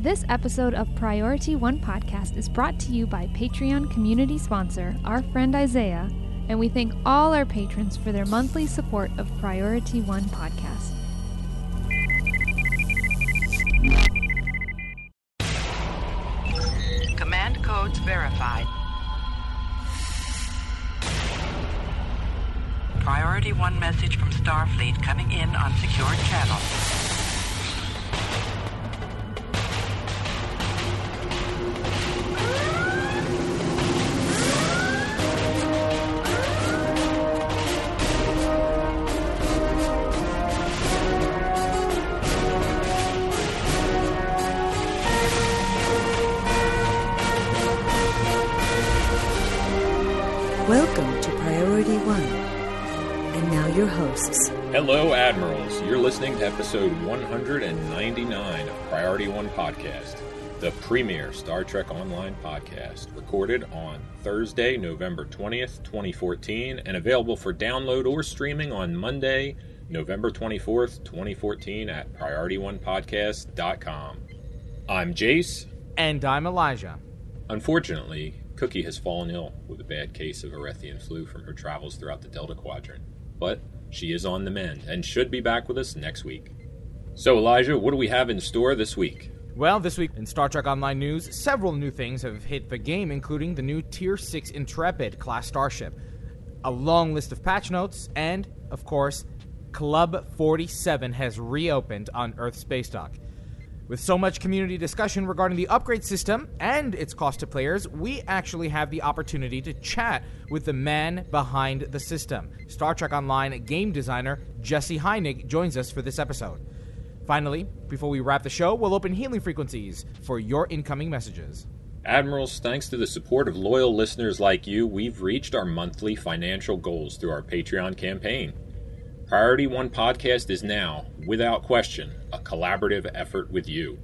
This episode of Priority One Podcast is brought to you by Patreon community sponsor, our friend Isaiah, and we thank all our patrons for their monthly support of Priority One Podcast. Command codes verified. Priority 1 message from Starfleet coming in on secured channel. Episode 199 of Priority One Podcast, the premier Star Trek Online podcast, recorded on Thursday, November 20th, 2014, and available for download or streaming on Monday, November 24th, 2014, at PriorityOnePodcast.com. I'm Jace. And I'm Elijah. Unfortunately, Cookie has fallen ill with a bad case of Erethian flu from her travels throughout the Delta Quadrant. But she is on the mend and should be back with us next week. So, Elijah, what do we have in store this week? Well, this week in Star Trek Online news, several new things have hit the game, including the new Tier 6 Intrepid class starship, a long list of patch notes, and, of course, Club 47 has reopened on Earth Space Dock. With so much community discussion regarding the upgrade system and its cost to players, we actually have the opportunity to chat with the man behind the system. Star Trek Online game designer Jesse Heinig joins us for this episode. Finally, before we wrap the show, we'll open hailing frequencies for your incoming messages. Admirals, thanks to the support of loyal listeners like you, we've reached our monthly financial goals through our Patreon campaign. Priority One Podcast is now, without question, a collaborative effort with you.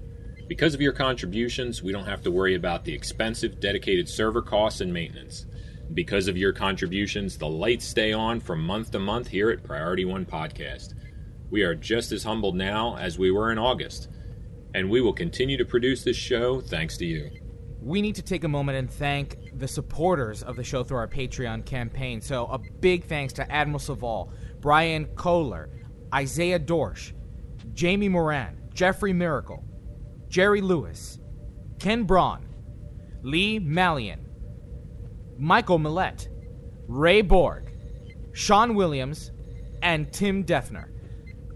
Because of your contributions, we don't have to worry about the expensive dedicated server costs and maintenance. Because of your contributions, the lights stay on from month to month here at Priority One Podcast. We are just as humbled now as we were in August, and we will continue to produce this show thanks to you. we need to take a moment and thank the supporters of the show through our Patreon campaign. So, a big thanks to Admiral Saval, Brian Kohler, Isaiah Dorsch, Jamie Moran, Jeffrey Miracle, Jerry Lewis, Ken Braun, Lee Mallion, Michael Millette, Ray Borg, Sean Williams, and Tim Defner.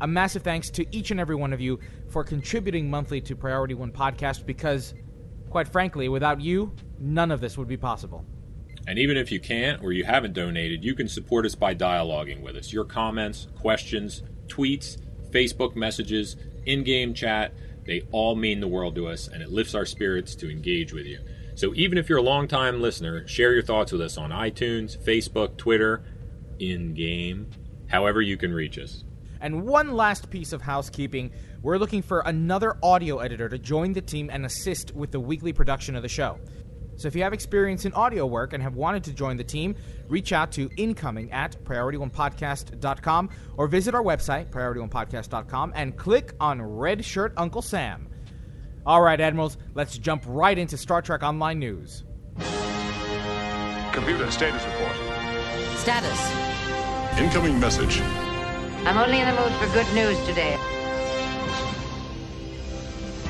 A massive thanks to each and every one of you for contributing monthly to Priority One Podcast because, quite frankly, without you, none of this would be possible. And even if you can't or you haven't donated, you can support us by dialoguing with us. Your comments, questions, tweets, Facebook messages, in game chat, they all mean the world to us, and it lifts our spirits to engage with you. So even if you're a long-time listener, share your thoughts with us on iTunes, Facebook, Twitter, in game, however you can reach us. And one last piece of housekeeping we're looking for another audio editor to join the team and assist with the weekly production of the show. So if you have experience in audio work and have wanted to join the team, reach out to incoming at priorityonepodcast.com or visit our website, priorityonepodcast.com, and click on Red Shirt Uncle Sam. All right, Admirals, let's jump right into Star Trek Online news. Computer status report. Status. Incoming message. I'm only in the mood for good news today.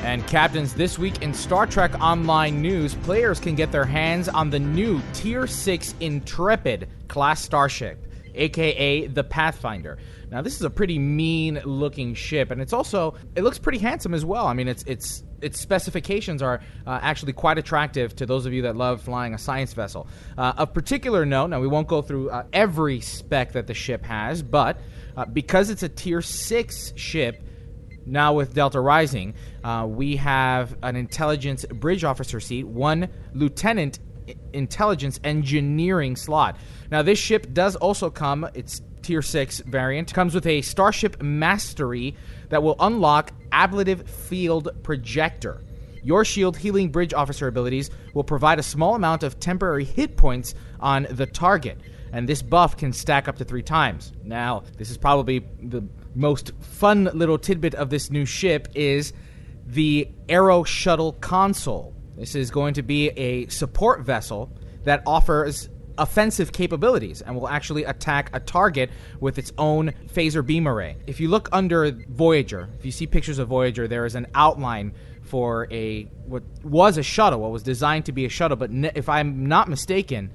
And captains, this week in Star Trek Online news, players can get their hands on the new Tier 6 Intrepid class starship, aka the Pathfinder. Now, this is a pretty mean looking ship, and it's also it looks pretty handsome as well. I mean, its its its specifications are uh, actually quite attractive to those of you that love flying a science vessel. Uh, of particular note, now we won't go through uh, every spec that the ship has, but uh, because it's a Tier 6 ship, now with Delta Rising, uh, we have an intelligence bridge officer seat, one lieutenant intelligence engineering slot. Now this ship does also come. It's tier six variant comes with a Starship Mastery that will unlock ablative field projector. Your shield healing bridge officer abilities will provide a small amount of temporary hit points on the target, and this buff can stack up to three times. Now, this is probably the most fun little tidbit of this new ship is the Aero Shuttle console. This is going to be a support vessel that offers offensive capabilities and will actually attack a target with its own phaser beam array. If you look under Voyager, if you see pictures of Voyager, there is an outline for a what was a shuttle, what was designed to be a shuttle, but ne- if I'm not mistaken,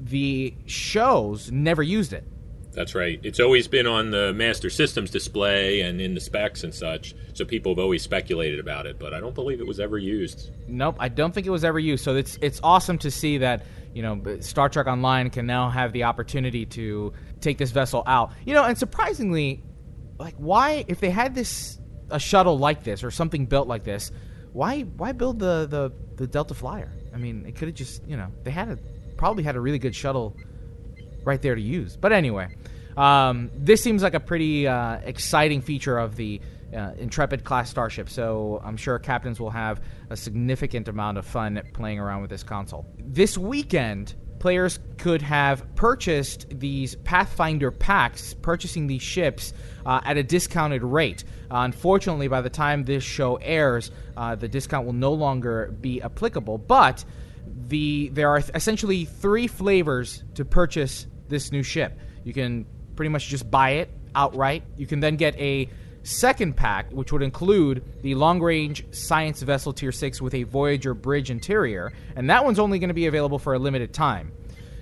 the shows never used it. That's right. It's always been on the Master Systems display and in the specs and such, so people have always speculated about it, but I don't believe it was ever used. Nope, I don't think it was ever used. So it's it's awesome to see that you know Star Trek Online can now have the opportunity to take this vessel out. You know, and surprisingly, like why if they had this a shuttle like this or something built like this, why why build the the, the Delta Flyer? I mean, it could have just you know they had a probably had a really good shuttle right there to use. But anyway, um, this seems like a pretty uh, exciting feature of the uh, Intrepid class starship. So I'm sure captains will have a significant amount of fun playing around with this console. This weekend, players could have purchased these Pathfinder packs, purchasing these ships uh, at a discounted rate. Uh, unfortunately, by the time this show airs, uh, the discount will no longer be applicable. But the there are essentially three flavors to purchase this new ship. You can pretty much just buy it outright. You can then get a second pack, which would include the long range science vessel tier 6 with a Voyager bridge interior, and that one's only going to be available for a limited time.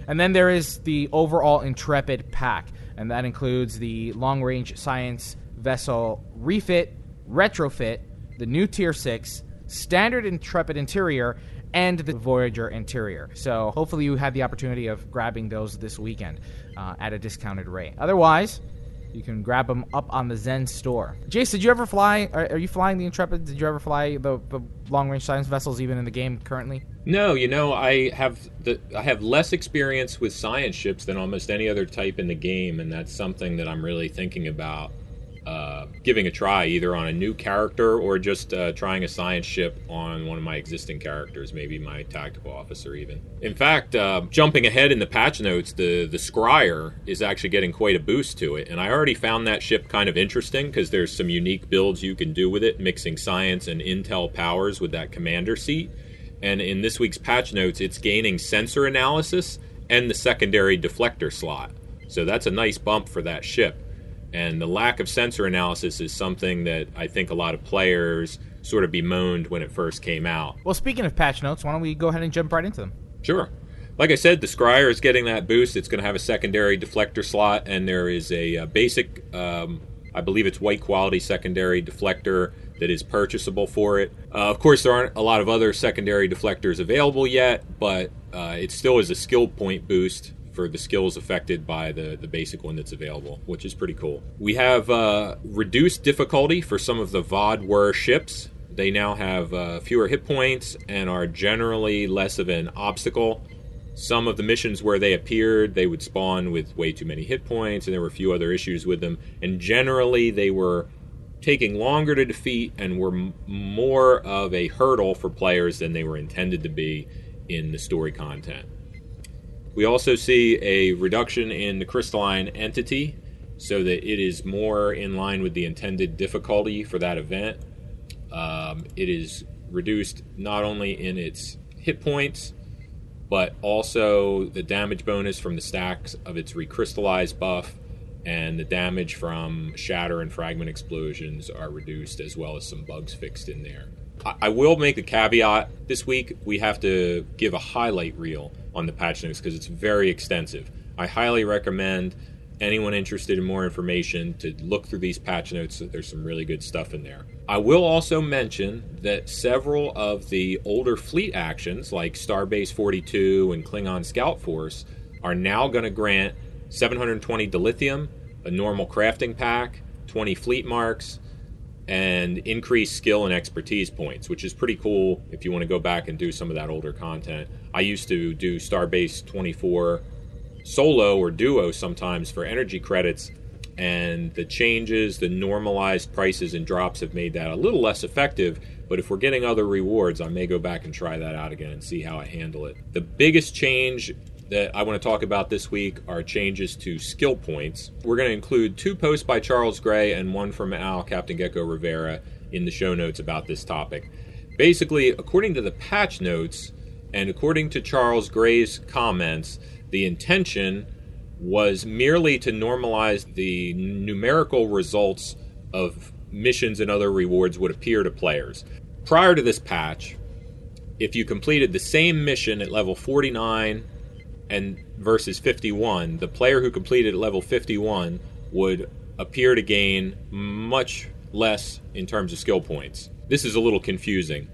And then there is the overall Intrepid pack, and that includes the long range science vessel refit, retrofit, the new tier 6, standard Intrepid interior, and the Voyager interior. So hopefully you had the opportunity of grabbing those this weekend uh, at a discounted rate. Otherwise, you can grab them up on the Zen store. Jace, did you ever fly? Are, are you flying the Intrepid? Did you ever fly the, the long range science vessels even in the game currently? No, you know, I have the I have less experience with science ships than almost any other type in the game, and that's something that I'm really thinking about uh, giving a try, either on a new character or just uh, trying a science ship on one of my existing characters, maybe my tactical officer, even. In fact, uh, jumping ahead in the patch notes, the the Scryer is actually getting quite a boost to it, and I already found that ship kind of interesting because there's some unique builds you can do with it, mixing science and intel powers with that commander seat. And in this week's patch notes, it's gaining sensor analysis and the secondary deflector slot. So that's a nice bump for that ship. And the lack of sensor analysis is something that I think a lot of players sort of bemoaned when it first came out. Well, speaking of patch notes, why don't we go ahead and jump right into them? Sure. Like I said, the Scryer is getting that boost. It's going to have a secondary deflector slot, and there is a, a basic, um, I believe it's white quality secondary deflector that is purchasable for it. Uh, of course, there aren't a lot of other secondary deflectors available yet, but uh, it still is a skill point boost for the skills affected by the, the basic one that's available, which is pretty cool. We have uh, reduced difficulty for some of the Vaadwaur ships. They now have uh, fewer hit points and are generally less of an obstacle. Some of the missions where they appeared, they would spawn with way too many hit points, and there were a few other issues with them. And generally, they were taking longer to defeat and were m- more of a hurdle for players than they were intended to be in the story content. We also see a reduction in the crystalline entity so that it is more in line with the intended difficulty for that event. Um, it is reduced not only in its hit points, but also the damage bonus from the stacks of its recrystallized buff and the damage from shatter and fragment explosions are reduced as well as some bugs fixed in there. I, will make a caveat this week. We have to give a highlight reel on the patch notes because it's very extensive. I highly recommend anyone interested in more information to look through these patch notes. There's some really good stuff in there. I will also mention that several of the older fleet actions, like Starbase 42 and Klingon Scout Force, are now going to grant 720 dilithium, a normal crafting pack, 20 fleet marks, and increase skill and expertise points, which is pretty cool if you want to go back and do some of that older content. I used to do Starbase 24 solo or duo sometimes for energy credits, and the changes, the normalized prices and drops have made that a little less effective. But if we're getting other rewards, I may go back and try that out again and see how I handle it. The biggest change that I want to talk about this week are changes to skill points. We're going to include two posts by Charles Gray and one from Al, Captain Gecko Rivera, in the show notes about this topic. Basically, according to the patch notes and according to Charles Gray's comments, the intention was merely to normalize the numerical results of missions and other rewards would appear to players. Prior to this patch, if you completed the same mission at level 49 and versus 51, the player who completed level 51 would appear to gain much less in terms of skill points. This is a little confusing.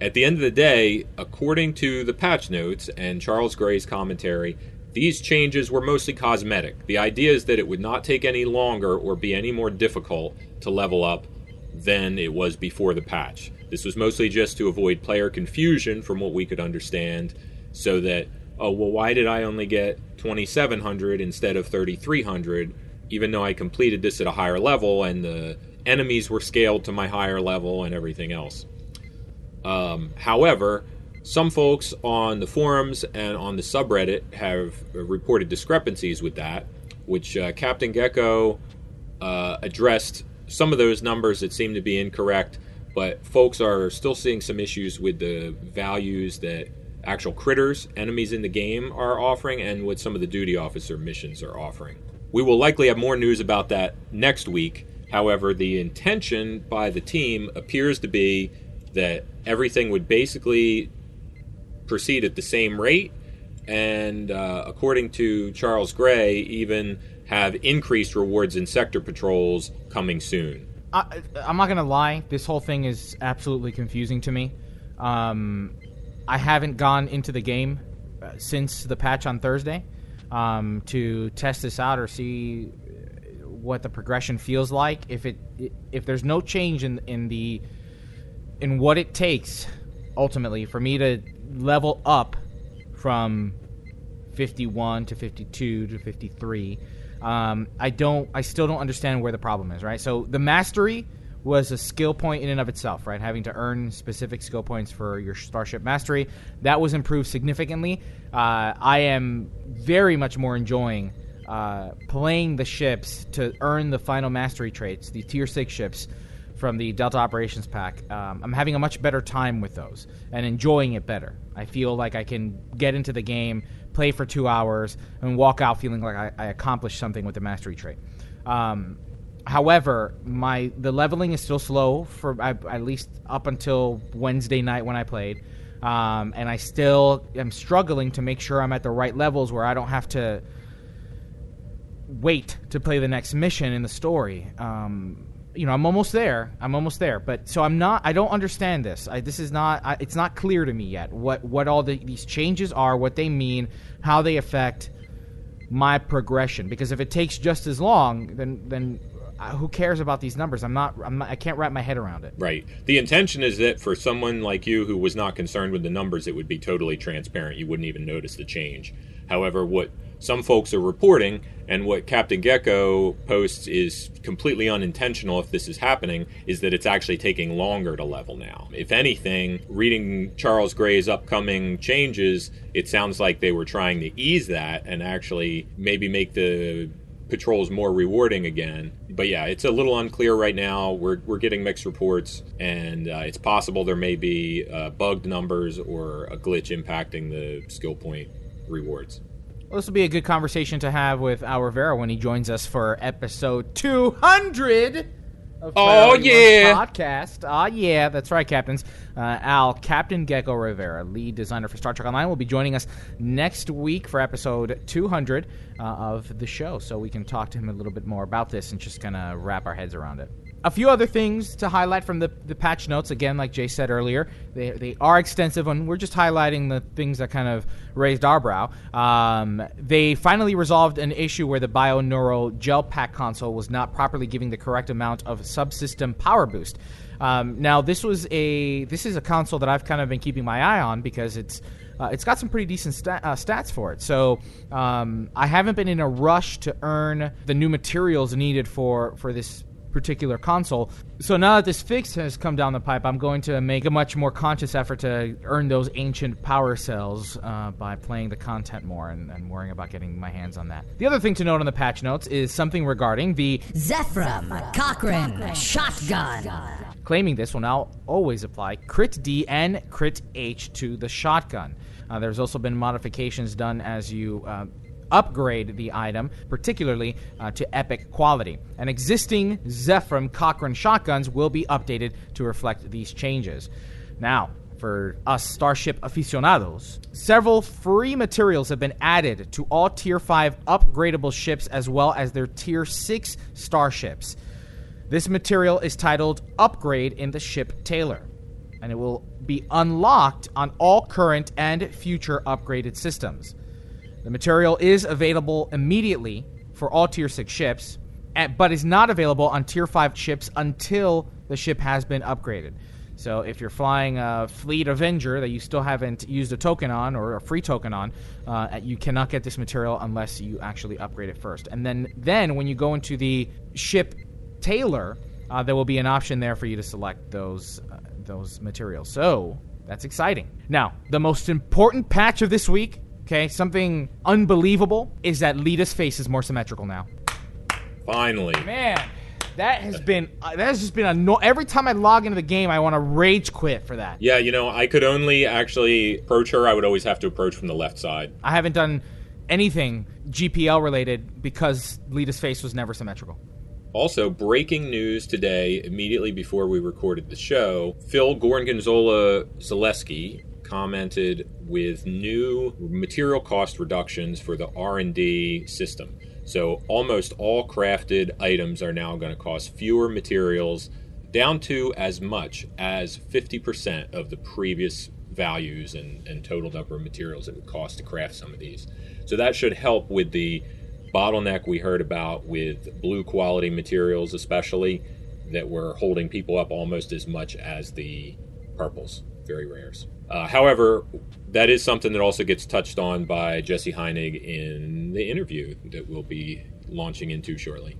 At the end of the day, according to the patch notes and Charles Gray's commentary, these changes were mostly cosmetic. The idea is that it would not take any longer or be any more difficult to level up than it was before the patch. This was mostly just to avoid player confusion from what we could understand, so that, oh, well, why did I only get 2700 instead of 3300, even though I completed this at a higher level and the enemies were scaled to my higher level and everything else? Um, however, some folks on the forums and on the subreddit have reported discrepancies with that, which uh, Captain Gecko uh, addressed some of those numbers that seem to be incorrect, but folks are still seeing some issues with the values that actual critters, enemies in the game, are offering and what some of the duty officer missions are offering. We will likely have more news about that next week. However, the intention by the team appears to be that everything would basically proceed at the same rate, and uh, according to Charles Gray, even have increased rewards in sector patrols coming soon. I, I'm not gonna lie. This whole thing is absolutely confusing to me. Um, I haven't gone into the game uh, since the patch on Thursday um, to test this out or see what the progression feels like. If it if there's no change in in the in what it takes ultimately for me to level up from 51 to 52 to 53 um, i don't i still don't understand where the problem is right so the mastery was a skill point in and of itself right having to earn specific skill points for your starship mastery that was improved significantly uh, i am very much more enjoying uh, playing the ships to earn the final mastery traits the tier 6 ships from the Delta Operations Pack, um, I'm having a much better time with those and enjoying it better. I feel like I can get into the game, play for two hours, and walk out feeling like I, I accomplished something with the mastery trait. Um, however, my the leveling is still slow for at least up until Wednesday night when I played, um, and I still am struggling to make sure I'm at the right levels where I don't have to wait to play the next mission in the story. Um, you know, I'm almost there. I'm almost there. But so I'm not. I don't understand this. I, this is not. I, it's not clear to me yet what what all the, these changes are, what they mean, how they affect my progression. Because if it takes just as long, then then who cares about these numbers? I'm not, I'm not. I can't wrap my head around it. Right. The intention is that for someone like you who was not concerned with the numbers, it would be totally transparent. You wouldn't even notice the change. However, what some folks are reporting, and what Captain Gecko posts is completely unintentional if this is happening, is that it's actually taking longer to level now. If anything, reading Charles Gray's upcoming changes, it sounds like they were trying to ease that and actually maybe make the patrols more rewarding again. But yeah, it's a little unclear right now. We're, we're getting mixed reports, and uh, it's possible there may be uh, bugged numbers or a glitch impacting the skill point rewards. Well, this will be a good conversation to have with Al Rivera when he joins us for episode 200 of oh, yeah. podcast. Oh, yeah. That's right, Captains. Uh, Al, Captain Gecko Rivera, lead designer for Star Trek Online, will be joining us next week for episode 200 uh, of the show. So we can talk to him a little bit more about this and just kind of wrap our heads around it a few other things to highlight from the, the patch notes. Again, like Jay said earlier, they, they are extensive, and we're just highlighting the things that kind of raised our brow. Um, they finally resolved an issue where the Bioneural Gel Pack console was not properly giving the correct amount of subsystem power boost. Um, now, this was a this is a console that I've kind of been keeping my eye on because it's uh, it's got some pretty decent uh, stats for it. So um, I haven't been in a rush to earn the new materials needed for for this particular console. So now that this fix has come down the pipe, I'm going to make a much more conscious effort to earn those ancient power cells uh, by playing the content more and, and worrying about getting my hands on that. The other thing to note on the patch notes is something regarding the Zefram Cochrane Shotgun. Claiming this will now always apply crit D and crit H to the shotgun. Uh, there's also been modifications done as you uh, upgrade the item, particularly uh, to epic quality. And existing Zefram Cochrane shotguns will be updated to reflect these changes. Now, for us Starship aficionados, several free materials have been added to all Tier 5 upgradable ships as well as their Tier 6 starships. This material is titled Upgrade in the Ship Tailor, and it will be unlocked on all current and future upgraded systems. The material is available immediately for all Tier 6 ships, but is not available on Tier 5 ships until the ship has been upgraded. So if you're flying a Fleet Avenger that you still haven't used a token on or a free token on, uh, you cannot get this material unless you actually upgrade it first. And then, then when you go into the ship tailor, uh, there will be an option there for you to select those uh, those materials. So that's exciting. Now, the most important patch of this week Okay, something unbelievable is that Lita's face is more symmetrical now. Finally. Man, that has been uh, that has just been a no- every time I log into the game, I want to rage quit for that. Yeah, you know, I could only actually approach her. I would always have to approach from the left side. I haven't done anything GPL related because Lita's face was never symmetrical. Also, breaking news today, immediately before we recorded the show, Phil Gorgonzola Zaleski commented with new material cost reductions for the R&D system. So almost all crafted items are now going to cost fewer materials down to as much as 50% of the previous values and, and total number of materials it would cost to craft some of these. So that should help with the bottleneck we heard about with blue quality materials especially that were holding people up almost as much as the purples, very rares. Uh, however, that is something that also gets touched on by Jesse Heinig in the interview that we'll be launching into shortly.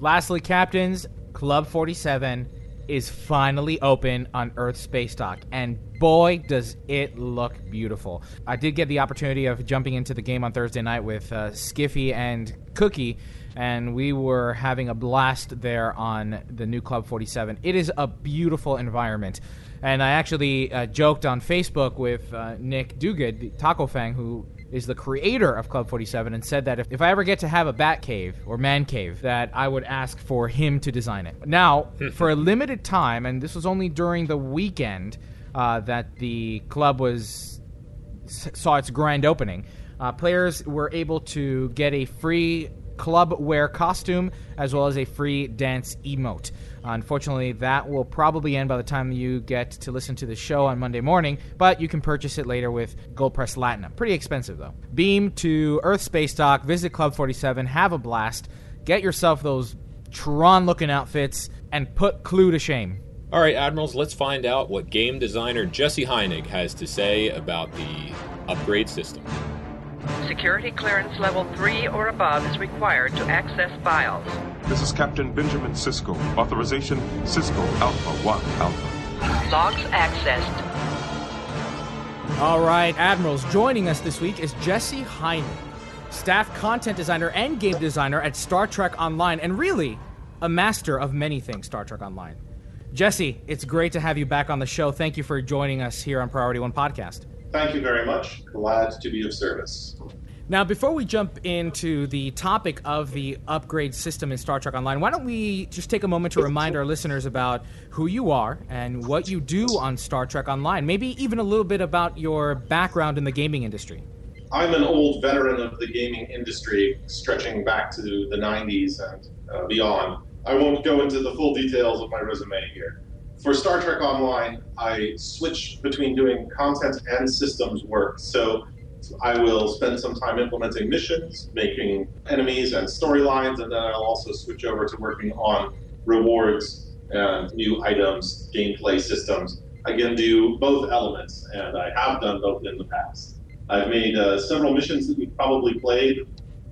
Lastly, captains, Club 47 is finally open on Earth Space Dock, and boy, does it look beautiful. I did get the opportunity of jumping into the game on Thursday night with uh, Skiffy and Cookie, and we were having a blast there on the new Club 47. It is a beautiful environment. And I actually uh, joked on Facebook with uh, Nick Duguid, the Taco Fang, who is the creator of Club 47, and said that if, if I ever get to have a bat cave or man cave, that I would ask for him to design it. Now, for a limited time, and this was only during the weekend uh, that the club was saw its grand opening, uh, players were able to get a free club wear costume as well as a free dance emote. Unfortunately, that will probably end by the time you get to listen to the show on Monday morning, but you can purchase it later with Gold-pressed latinum. Pretty expensive, though. Beam to Earth Space Dock, visit Club 47, have a blast, get yourself those Tron looking outfits, and put Clu to shame. All right, Admirals, let's find out what game designer Jesse Heinig has to say about the upgrade system. Security clearance level 3 or above is required to access BIOS. This is Captain Benjamin Sisko. Authorization Sisko Alpha 1 Alpha. Logs accessed. All right, Admirals, joining us this week is Jesse Heinig, staff content designer and game designer at Star Trek Online, and really a master of many things Star Trek Online. Jesse, it's great to have you back on the show. Thank you for joining us here on Priority One Podcast. Thank you very much. Glad to be of service. Now, before we jump into the topic of the upgrade system in Star Trek Online, why don't we just take a moment to remind our listeners about who you are and what you do on Star Trek Online? Maybe even a little bit about your background in the gaming industry. I'm an old veteran of the gaming industry, stretching back to the 90s and uh, beyond. I won't go into the full details of my resume here. For Star Trek Online, I switch between doing content and systems work. So I will spend some time implementing missions, making enemies and storylines, and then I'll also switch over to working on rewards and new items, gameplay systems. I can do both elements, and I have done both in the past. I've made uh, several missions that you've probably played,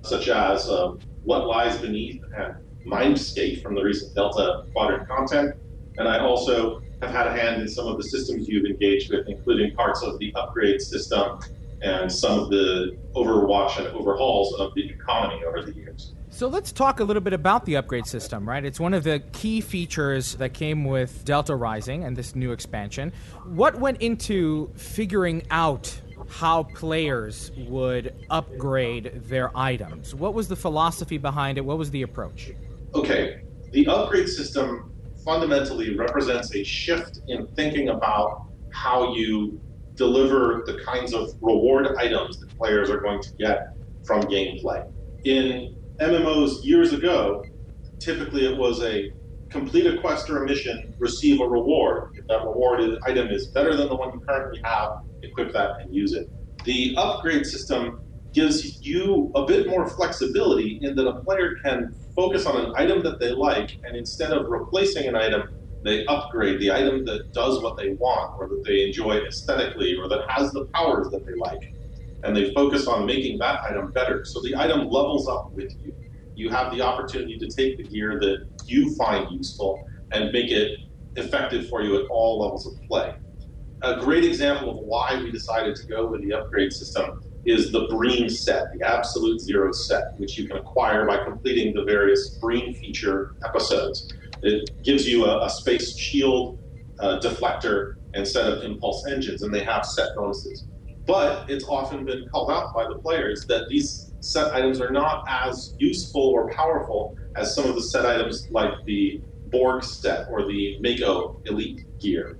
such as uh, What Lies Beneath and Mindscape from the recent Delta Quadrant content, and I also have had a hand in some of the systems you've engaged with, including parts of the upgrade system and some of the overwatch and overhauls of the economy over the years. So let's talk a little bit about the upgrade system, right? It's one of the key features that came with Delta Rising and this new expansion. What went into figuring out how players would upgrade their items? What was the philosophy behind it? What was the approach? Okay, the upgrade system fundamentally represents a shift in thinking about how you deliver the kinds of reward items that players are going to get from gameplay. In MMOs years ago, typically it was a complete a quest or a mission, receive a reward. If that reward item is better than the one you currently have, equip that and use it. The upgrade system gives you a bit more flexibility in that a player can focus on an item that they like, and instead of replacing an item, they upgrade the item that does what they want, or that they enjoy aesthetically, or that has the powers that they like. And they focus on making that item better. So the item levels up with you. You have the opportunity to take the gear that you find useful and make it effective for you at all levels of play. A great example of why we decided to go with the upgrade system is the Breen set, the Absolute Zero set, which you can acquire by completing the various Breen feature episodes. It gives you a, a space shield, uh, deflector, and set of impulse engines, and they have set bonuses. But it's often been called out by the players that these set items are not as useful or powerful as some of the set items like the Borg set or the MACO Elite gear.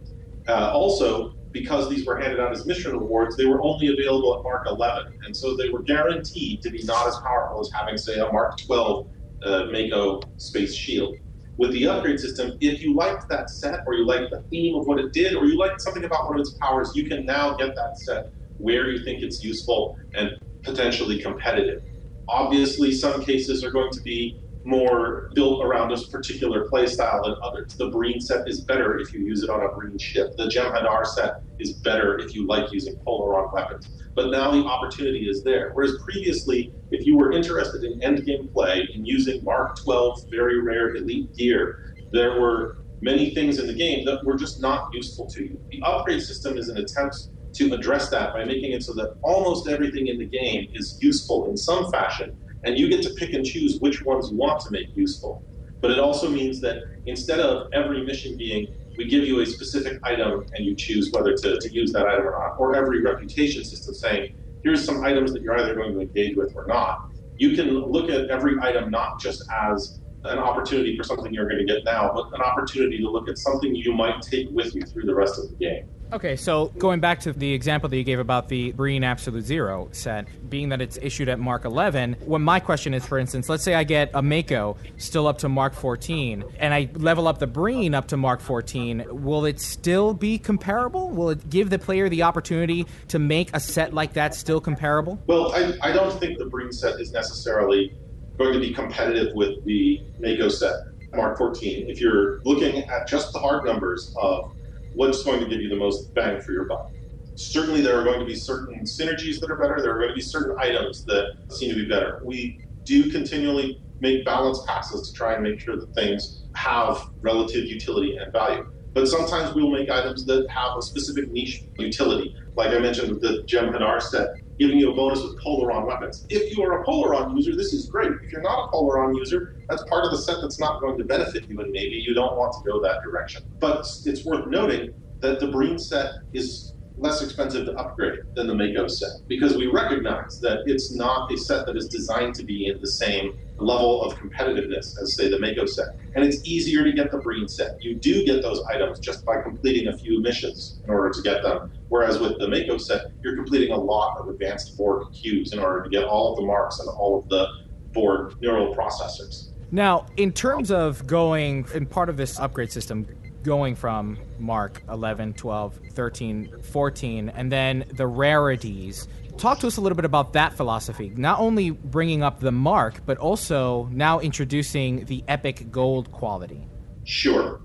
Uh, also, because these were handed out as mission awards, they were only available at Mark 11, and so they were guaranteed to be not as powerful as having, say, a Mark 12 uh, MACO Space Shield. With the upgrade system, if you liked that set, or you liked the theme of what it did, or you liked something about one of its powers, you can now get that set where you think it's useful and potentially competitive. Obviously, some cases are going to be more built around a particular playstyle than others. The Breen set is better if you use it on a Breen ship. The Jem'Hadar set is better if you like using Polaron weapons. But now the opportunity is there. Whereas previously, if you were interested in endgame play and using Mark 12 very rare elite gear, there were many things in the game that were just not useful to you. The upgrade system is an attempt to address that by making it so that almost everything in the game is useful in some fashion and you get to pick and choose which ones you want to make useful. But it also means that instead of every mission being, we give you a specific item and you choose whether to, to use that item or not, or every reputation system saying, here's some items that you're either going to engage with or not. You can look at every item not just as an opportunity for something you're going to get now, but an opportunity to look at something you might take with you through the rest of the game. Okay, so going back to the example that you gave about the Breen Absolute Zero set, being that it's issued at Mark 11, when my question is, for instance, let's say I get a MACO still up to Mark 14, and I level up the Breen up to Mark 14, will it still be comparable? Will it give the player the opportunity to make a set like that still comparable? Well, I, I don't think the Breen set is necessarily going to be competitive with the MACO set, Mark 14. If you're looking at just the hard numbers of what's going to give you the most bang for your buck. Certainly, there are going to be certain synergies that are better. There are going to be certain items that seem to be better. We do continually make balance passes to try and make sure that things have relative utility and value. But sometimes we'll make items that have a specific niche utility. Like I mentioned with the Jem'Hadar set, giving you a bonus with Polaron weapons. If you are a Polaron user, this is great. If you're not a Polaron user, that's part of the set that's not going to benefit you, and maybe you don't want to go that direction. But it's worth noting that the Breen set is less expensive to upgrade than the MACO set because we recognize that it's not a set that is designed to be in the same level of competitiveness as, say, the MACO set. And it's easier to get the Breen set. You do get those items just by completing a few missions in order to get them. Whereas with the MACO set, you're completing a lot of advanced Borg queues in order to get all of the marks and all of the Borg neural processors. Now, in terms of going in part of this upgrade system, going from Mark 11, 12, 13, 14, and then the rarities. Talk to us a little bit about that philosophy. Not only bringing up the mark, but also now introducing the epic gold quality. Sure.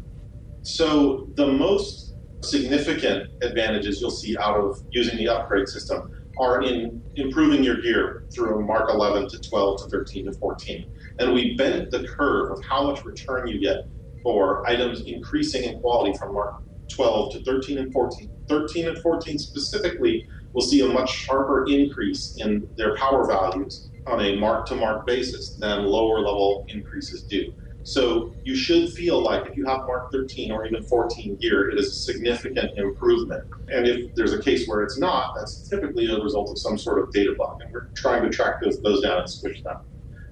So, the most significant advantages you'll see out of using the upgrade system are in improving your gear through Mark 11 to 12 to 13 to 14. And we bent the curve of how much return you get for items increasing in quality from Mark 12 to 13 and 14. 13 and 14 specifically will see a much sharper increase in their power values on a mark to mark basis than lower level increases do. So you should feel like if you have Mark 13 or even 14 gear, it is a significant improvement. And if there's a case where it's not, that's typically a result of some sort of data bug, and we're trying to track those, those down and switch them.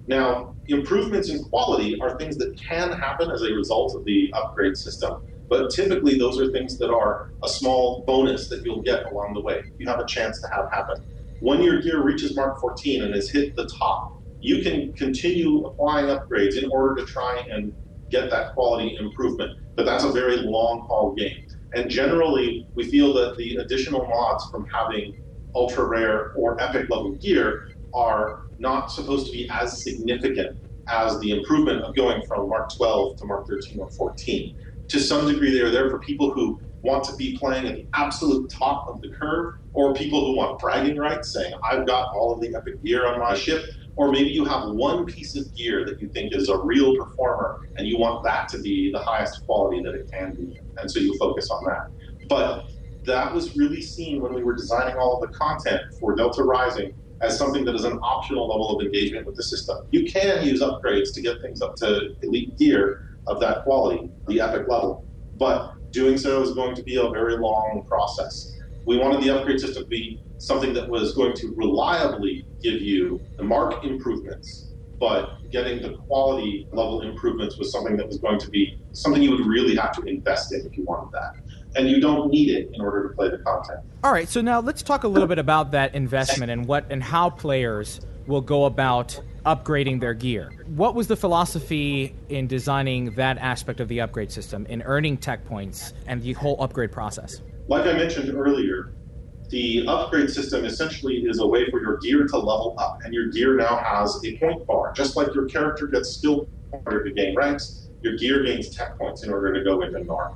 Now, improvements in quality are things that can happen as a result of the upgrade system, but typically those are things that are a small bonus that you'll get along the way. You have a chance to have happen. When your gear reaches Mark 14 and has hit the top, you can continue applying upgrades in order to try and get that quality improvement. But that's a very long haul game. And generally, we feel that the additional mods from having ultra rare or epic level gear are not supposed to be as significant as the improvement of going from Mark 12 to Mark 13 or 14. To some degree, they are there for people who want to be playing at the absolute top of the curve, or people who want bragging rights, saying, I've got all of the epic gear on my ship, or maybe you have one piece of gear that you think is a real performer and you want that to be the highest quality that it can be. And so you focus on that. But that was really seen when we were designing all of the content for Delta Rising as something that is an optional level of engagement with the system. You can use upgrades to get things up to elite gear of that quality, the epic level, but doing so is going to be a very long process. We wanted the upgrade system to be something that was going to reliably give you the mark improvements, but getting the quality level improvements was something that was going to be something you would really have to invest in if you wanted that. And you don't need it in order to play the content. All right, so now let's talk a little bit about that investment and what and how players will go about upgrading their gear. What was the philosophy in designing that aspect of the upgrade system, in earning tech points and the whole upgrade process? Like I mentioned earlier, the upgrade system essentially is a way for your gear to level up, and your gear now has a point bar. Just like your character gets skill in order to gain ranks, your gear gains tech points in order to go into Narm.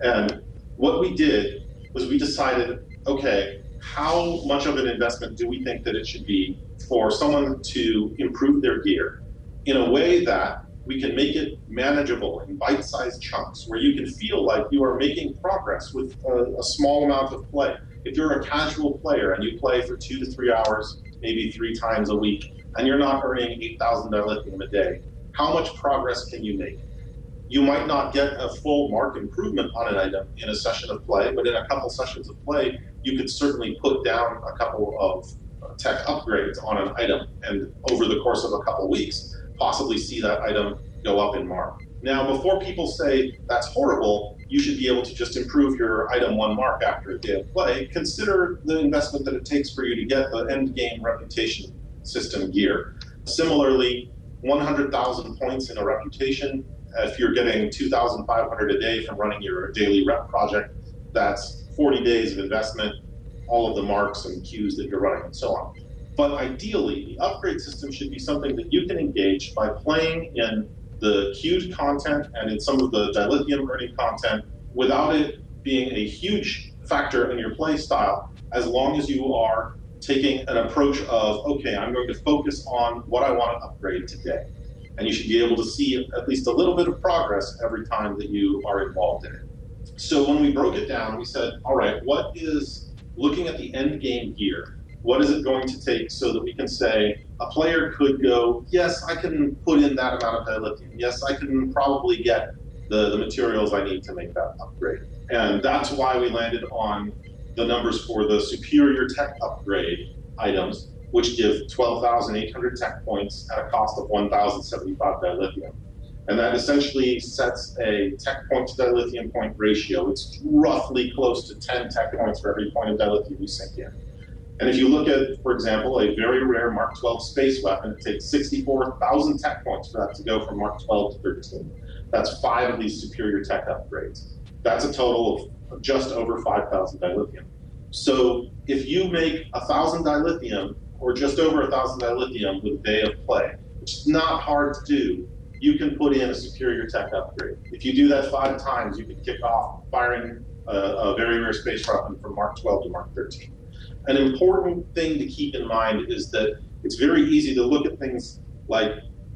And what we did was we decided, okay, how much of an investment do we think that it should be for someone to improve their gear in a way that we can make it manageable in bite-sized chunks where you can feel like you are making progress with a, a small amount of play if you're a casual player and you play for two to three hours, maybe three times a week, and you're not earning 8,000 dilithium a day, how much progress can you make? You might not get a full mark improvement on an item in a session of play, but in a couple sessions of play, you could certainly put down a couple of Uh, tech upgrades on an item, and over the course of a couple weeks, possibly see that item go up in mark. Now, before people say that's horrible, you should be able to just improve your item one mark after a day of play. Consider the investment that it takes for you to get the end game reputation system gear. Similarly, 100,000 points in a reputation, if you're getting 2,500 a day from running your daily rep project, that's 40 days of investment, all of the marks and queues that you're running, and so on. But ideally, the upgrade system should be something that you can engage by playing in the queued content and in some of the dilithium earning content without it being a huge factor in your play style, as long as you are taking an approach of, okay, I'm going to focus on what I want to upgrade today. And you should be able to see at least a little bit of progress every time that you are involved in it. So when we broke it down, we said, all right, what is looking at the end game gear? what is it going to take so that we can say a player could go, yes, I can put in that amount of dilithium. Yes, I can probably get the, the materials I need to make that upgrade. And that's why we landed on the numbers for the superior tech upgrade items, which give 12,800 tech points at a cost of 1,075 dilithium. And that essentially sets a tech point to dilithium point ratio. It's roughly close to 10 tech points for every point of dilithium you sink in. And if you look at, for example, a very rare Mark 12 space weapon, it takes 64,000 tech points for that to go from Mark 12 to 13. That's five of these superior tech upgrades. That's a total of just over 5,000 dilithium. So if you make 1,000 dilithium or just over 1,000 dilithium with a day of play, which is not hard to do, you can put in a superior tech upgrade. If you do that five times, you can kick off firing a, a very rare space weapon from Mark 12 to Mark 13 an important thing to keep in mind is that it's very easy to look at things like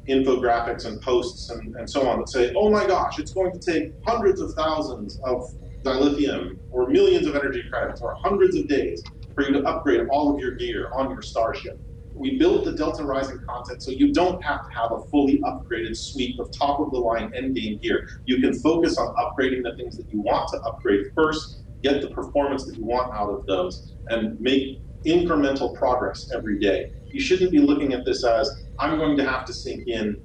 infographics and posts and, and so on that say, oh my gosh, it's going to take hundreds of thousands of dilithium or millions of energy credits or hundreds of days for you to upgrade all of your gear on your starship. We built the Delta Rising content so you don't have to have a fully upgraded suite of top of the line endgame gear. You can focus on upgrading the things that you want to upgrade first, get the performance that you want out of those, and make incremental progress every day. You shouldn't be looking at this as I'm going to have to sink in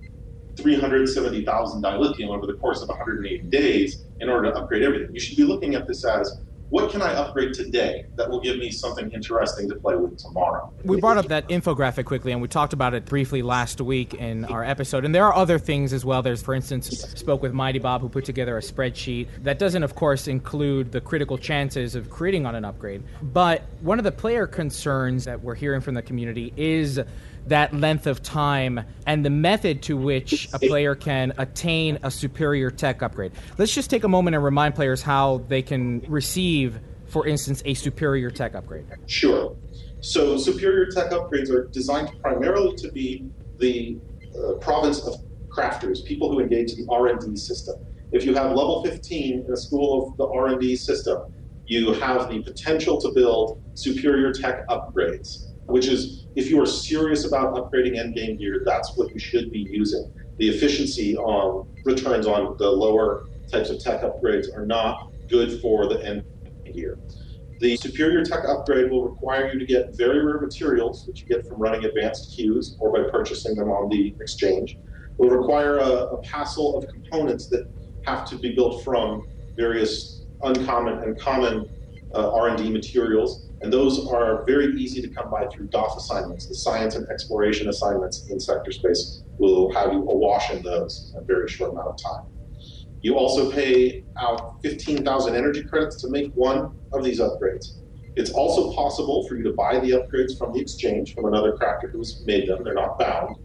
370,000 dilithium over the course of 180 days in order to upgrade everything. You should be looking at this as what can I upgrade today that will give me something interesting to play with tomorrow? We brought up that infographic quickly, and we talked about it briefly last week in our episode. And there are other things as well. There's, for instance, spoke with Mighty Bob, who put together a spreadsheet that doesn't, of course, include the critical chances of creating on an upgrade. But one of the player concerns that we're hearing from the community is that length of time and the method to which a player can attain a superior tech upgrade. Let's just take a moment and remind players how they can receive, for instance, a superior tech upgrade. Sure. So, superior tech upgrades are designed primarily to be the uh, province of crafters, people who engage in the R&D system. If you have level 15 in a school of the R&D system, you have the potential to build superior tech upgrades which is if you are serious about upgrading endgame gear, that's what you should be using. The efficiency on returns on the lower types of tech upgrades are not good for the end gear. The superior tech upgrade will require you to get very rare materials, which you get from running advanced queues or by purchasing them on the exchange. It will require a, a passel of components that have to be built from various uncommon and common uh, R&D materials and those are very easy to come by through DOF assignments. The science and exploration assignments in sector space will have you awash in those in a very short amount of time. You also pay out 15,000 energy credits to make one of these upgrades. It's also possible for you to buy the upgrades from the exchange from another crafter who's made them. They're not bound.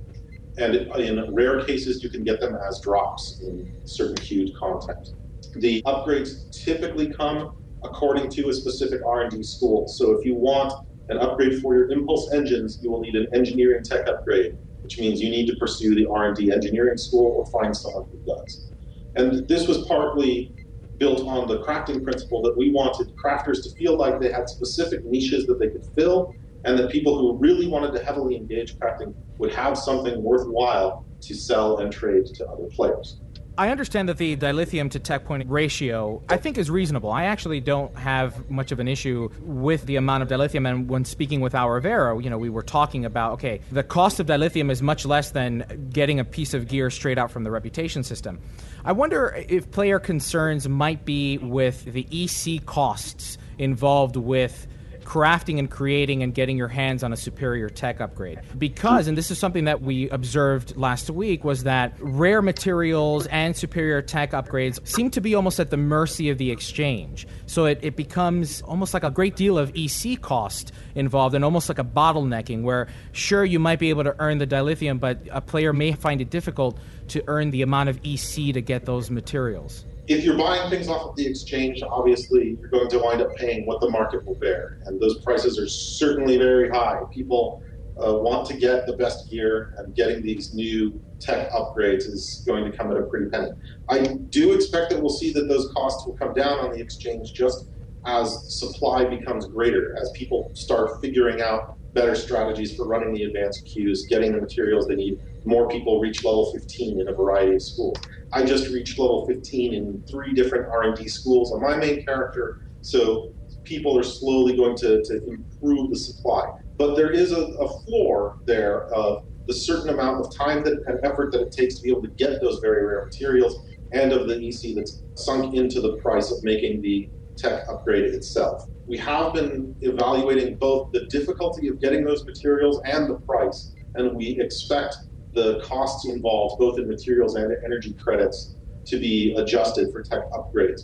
And in rare cases, you can get them as drops in certain queued content. The upgrades typically come according to a specific R&D school. So if you want an upgrade for your impulse engines, you will need an engineering tech upgrade, which means you need to pursue the R&D engineering school or find someone who does. And this was partly built on the crafting principle that we wanted crafters to feel like they had specific niches that they could fill and that people who really wanted to heavily engage crafting would have something worthwhile to sell and trade to other players. I understand that the dilithium to tech point ratio, I think, is reasonable. I actually don't have much of an issue with the amount of dilithium. And when speaking with our Vero, you know, we were talking about okay, the cost of dilithium is much less than getting a piece of gear straight out from the reputation system. I wonder if player concerns might be with the EC costs involved with crafting and creating and getting your hands on a superior tech upgrade. Because, and this is something that we observed last week, was that rare materials and superior tech upgrades seem to be almost at the mercy of the exchange. So it, it becomes almost like a great deal of EC cost involved and almost like a bottlenecking where, sure, you might be able to earn the dilithium, but a player may find it difficult to earn the amount of EC to get those materials if you're buying things off of the exchange, obviously you're going to wind up paying what the market will bear, and those prices are certainly very high. People uh, want to get the best gear, and getting these new tech upgrades is going to come at a pretty penny. I do expect that we'll see that those costs will come down on the exchange just as supply becomes greater, as people start figuring out better strategies for running the advanced queues, getting the materials they need. More people reach level 15 in a variety of schools. I just reached level 15 in three different R&D schools on my main character, so people are slowly going to, to improve the supply. But there is a, a floor there of the certain amount of time that, and effort that it takes to be able to get those very rare materials and of the EC that's sunk into the price of making the tech upgrade itself. We have been evaluating both the difficulty of getting those materials and the price, and we expect the costs involved, both in materials and energy credits, to be adjusted for tech upgrades.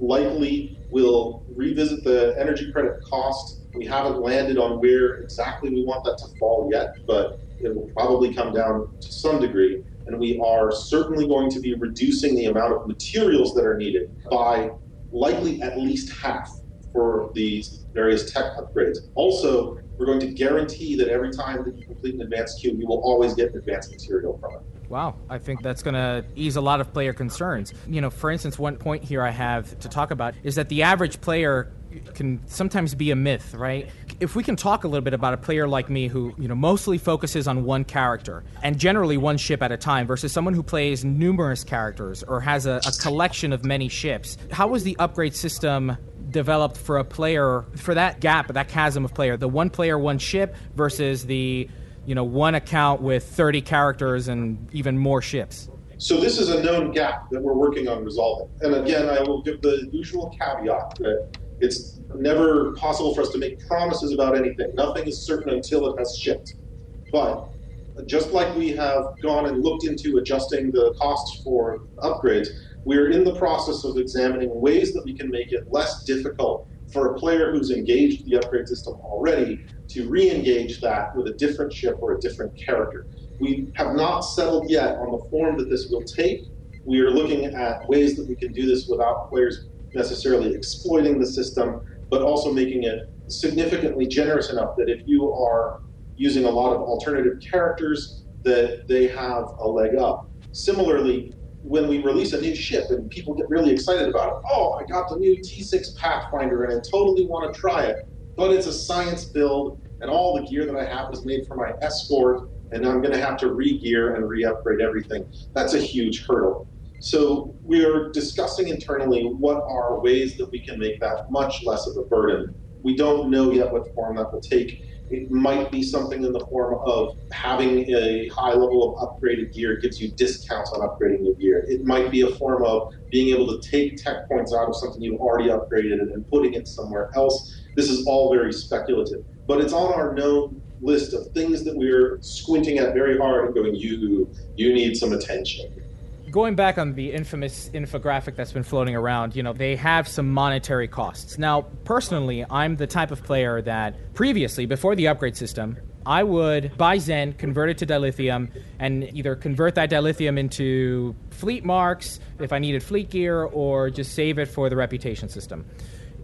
Likely, we'll revisit the energy credit cost. We haven't landed on where exactly we want that to fall yet, but it will probably come down to some degree. And we are certainly going to be reducing the amount of materials that are needed by likely at least half for these various tech upgrades. Also, we're going to guarantee that every time that you complete an advanced queue, you will always get an advanced material from it. Wow, I think that's going to ease a lot of player concerns. You know, for instance, one point here I have to talk about is that the average player can sometimes be a myth, right? If we can talk a little bit about a player like me who, you know, mostly focuses on one character and generally one ship at a time versus someone who plays numerous characters or has a, a collection of many ships, how was the upgrade system developed for a player for that gap, that chasm of player, the one player, one ship versus the, you know, one account with 30 characters and even more ships? So this is a known gap that we're working on resolving. And again, I will give the usual caveat that it's never possible for us to make promises about anything. Nothing is certain until it has shipped. But just like we have gone and looked into adjusting the costs for upgrades, we're in the process of examining ways that we can make it less difficult for a player who's engaged the upgrade system already to re engage that with a different ship or a different character. We have not settled yet on the form that this will take. We are looking at ways that we can do this without players necessarily exploiting the system, but also making it significantly generous enough that if you are using a lot of alternative characters, that they have a leg up. Similarly, when we release a new ship and people get really excited about it, oh, I got the new T6 Pathfinder and I totally want to try it, but it's a science build and all the gear that I have is made for my escort and I'm going to have to re-gear and re-upgrade everything. That's a huge hurdle. So we are discussing internally what are ways that we can make that much less of a burden. We don't know yet what form that will take. It might be something in the form of having a high level of upgraded gear gives you discounts on upgrading your gear. It might be a form of being able to take tech points out of something you've already upgraded and putting it somewhere else. This is all very speculative, but it's on our known list of things that we're squinting at very hard and going, you, you need some attention going back on the infamous infographic that's been floating around, you know, they have some monetary costs. Now, personally, I'm the type of player that previously, before the upgrade system, I would buy Zen, convert it to dilithium, and either convert that dilithium into fleet marks if I needed fleet gear, or just save it for the reputation system.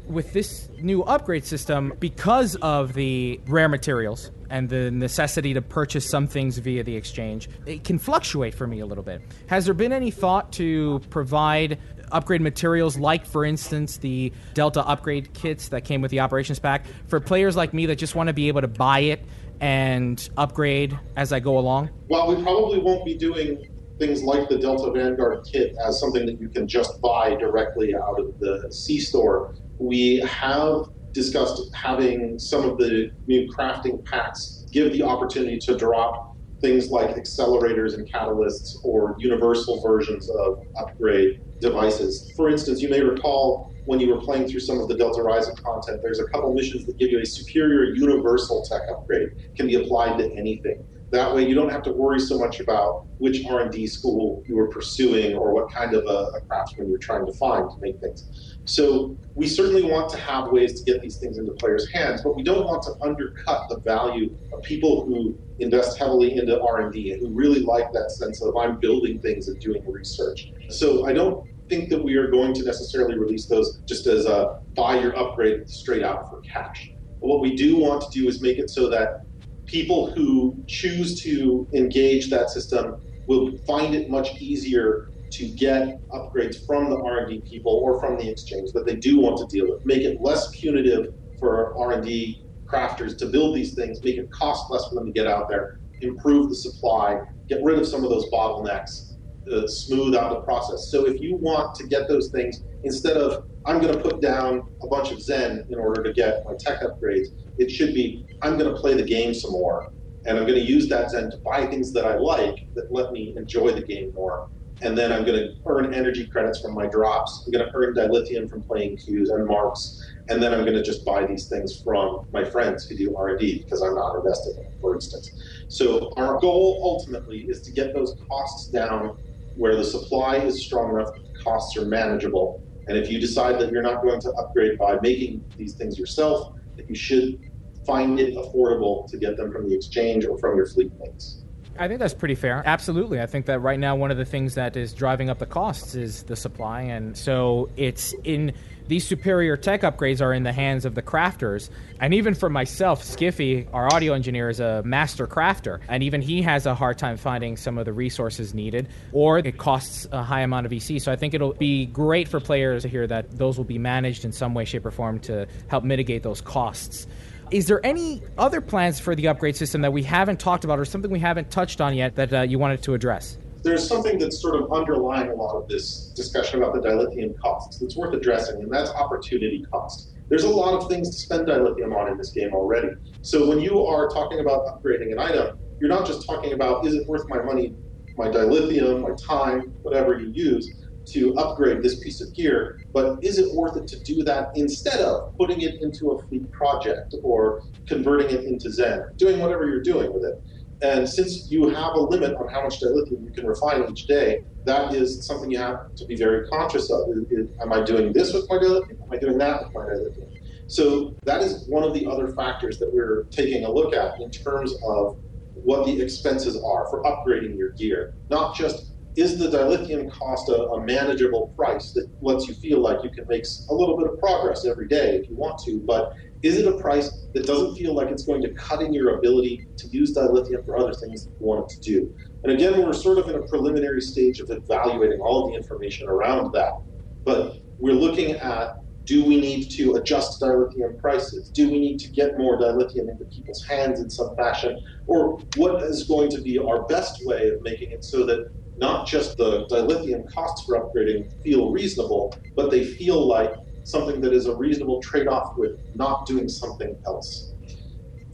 With this new upgrade system, because of the rare materials, and the necessity to purchase some things via the exchange, it can fluctuate for me a little bit. Has there been any thought to provide upgrade materials like for instance the delta upgrade kits that came with the operations pack for players like me that just want to be able to buy it and upgrade as i go along well we probably won't be doing things like the delta vanguard kit as something that you can just buy directly out of the c store we have discussed having some of the new crafting packs give the opportunity to drop things like accelerators and catalysts or universal versions of upgrade devices. For instance, you may recall when you were playing through some of the Delta Rising content, there's a couple missions that give you a superior universal tech upgrade, can be applied to anything. That way, you don't have to worry so much about which R&D school you were pursuing or what kind of a, a craftsman you're trying to find to make things. So we certainly want to have ways to get these things into players' hands, but we don't want to undercut the value of people who invest heavily into R&D and who really like that sense of I'm building things and doing research. So I don't think that we are going to necessarily release those just as a buy your upgrade straight out for cash. But what we do want to do is make it so that people who choose to engage that system will find it much easier to get upgrades from the R&D people or from the exchange that they do want to deal with. Make it less punitive for R&D crafters to build these things, make it cost less for them to get out there, improve the supply, get rid of some of those bottlenecks, uh, smooth out the process. So if you want to get those things, instead of I'm going to put down a bunch of Zen in order to get my tech upgrades, it should be I'm going to play the game some more, and I'm going to use that Zen to buy things that I like that let me enjoy the game more. And then I'm going to earn energy credits from my drops. I'm going to earn dilithium from playing queues and marks, and then I'm going to just buy these things from my friends who do R&D because I'm not invested in it, for instance. So our goal ultimately is to get those costs down where the supply is strong enough that the costs are manageable. And if you decide that you're not going to upgrade by making these things yourself, that you should find it affordable to get them from the exchange or from your fleet mates. I think that's pretty fair. Absolutely. I think that right now one of the things that is driving up the costs is the supply. And so it's in these superior tech upgrades are in the hands of the crafters. And even for myself, Skiffy, our audio engineer, is a master crafter. And even he has a hard time finding some of the resources needed, or it costs a high amount of EC. So I think it'll be great for players to hear that those will be managed in some way, shape, or form to help mitigate those costs. Is there any other plans for the upgrade system that we haven't talked about or something we haven't touched on yet that uh, you wanted to address? There's something that's sort of underlying a lot of this discussion about the dilithium costs that's worth addressing, and that's opportunity cost. There's a lot of things to spend dilithium on in this game already. So when you are talking about upgrading an item, you're not just talking about is it worth my money, my dilithium, my time, whatever you use to upgrade this piece of gear, but is it worth it to do that instead of putting it into a fleet project or converting it into Zen, doing whatever you're doing with it? And since you have a limit on how much dilithium you can refine each day, that is something you have to be very conscious of. Am I doing this with my dilithium? Am I doing that with my dilithium? So that is one of the other factors that we're taking a look at in terms of what the expenses are for upgrading your gear. Not just is the dilithium cost a, a, manageable price that lets you feel like you can make a little bit of progress every day if you want to, but is it a price that doesn't feel like it's going to cut in your ability to use dilithium for other things that you want it to do? And again, we're sort of in a preliminary stage of evaluating all of the information around that. But we're looking at do we need to adjust dilithium prices? Do we need to get more dilithium into people's hands in some fashion? Or what is going to be our best way of making it so that not just the dilithium costs for upgrading feel reasonable, but they feel like something that is a reasonable trade off with not doing something else.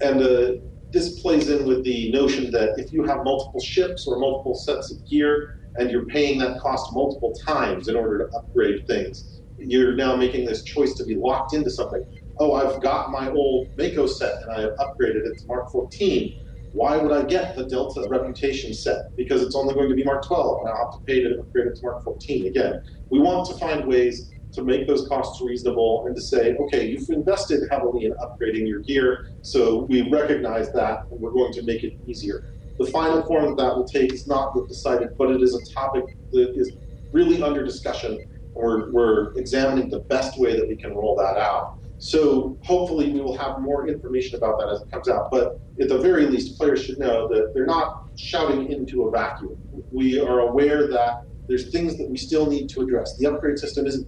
And uh, this plays in with the notion that if you have multiple ships or multiple sets of gear and you're paying that cost multiple times in order to upgrade things, you're now making this choice to be locked into something. Oh, I've got my old MACO set and I have upgraded it to Mark 14 why would I get the Delta reputation set? Because it's only going to be Mark 12, and I'll have to pay to upgrade it to Mark 14 again. We want to find ways to make those costs reasonable and to say, okay, you've invested heavily in upgrading your gear, so we recognize that and we're going to make it easier. The final form that that will take is not decided, but it is a topic that is really under discussion. We're, we're examining the best way that we can roll that out. So hopefully we will have more information about that as it comes out. But at the very least, players should know that they're not shouting into a vacuum. We are aware that there's things that we still need to address. The upgrade system isn't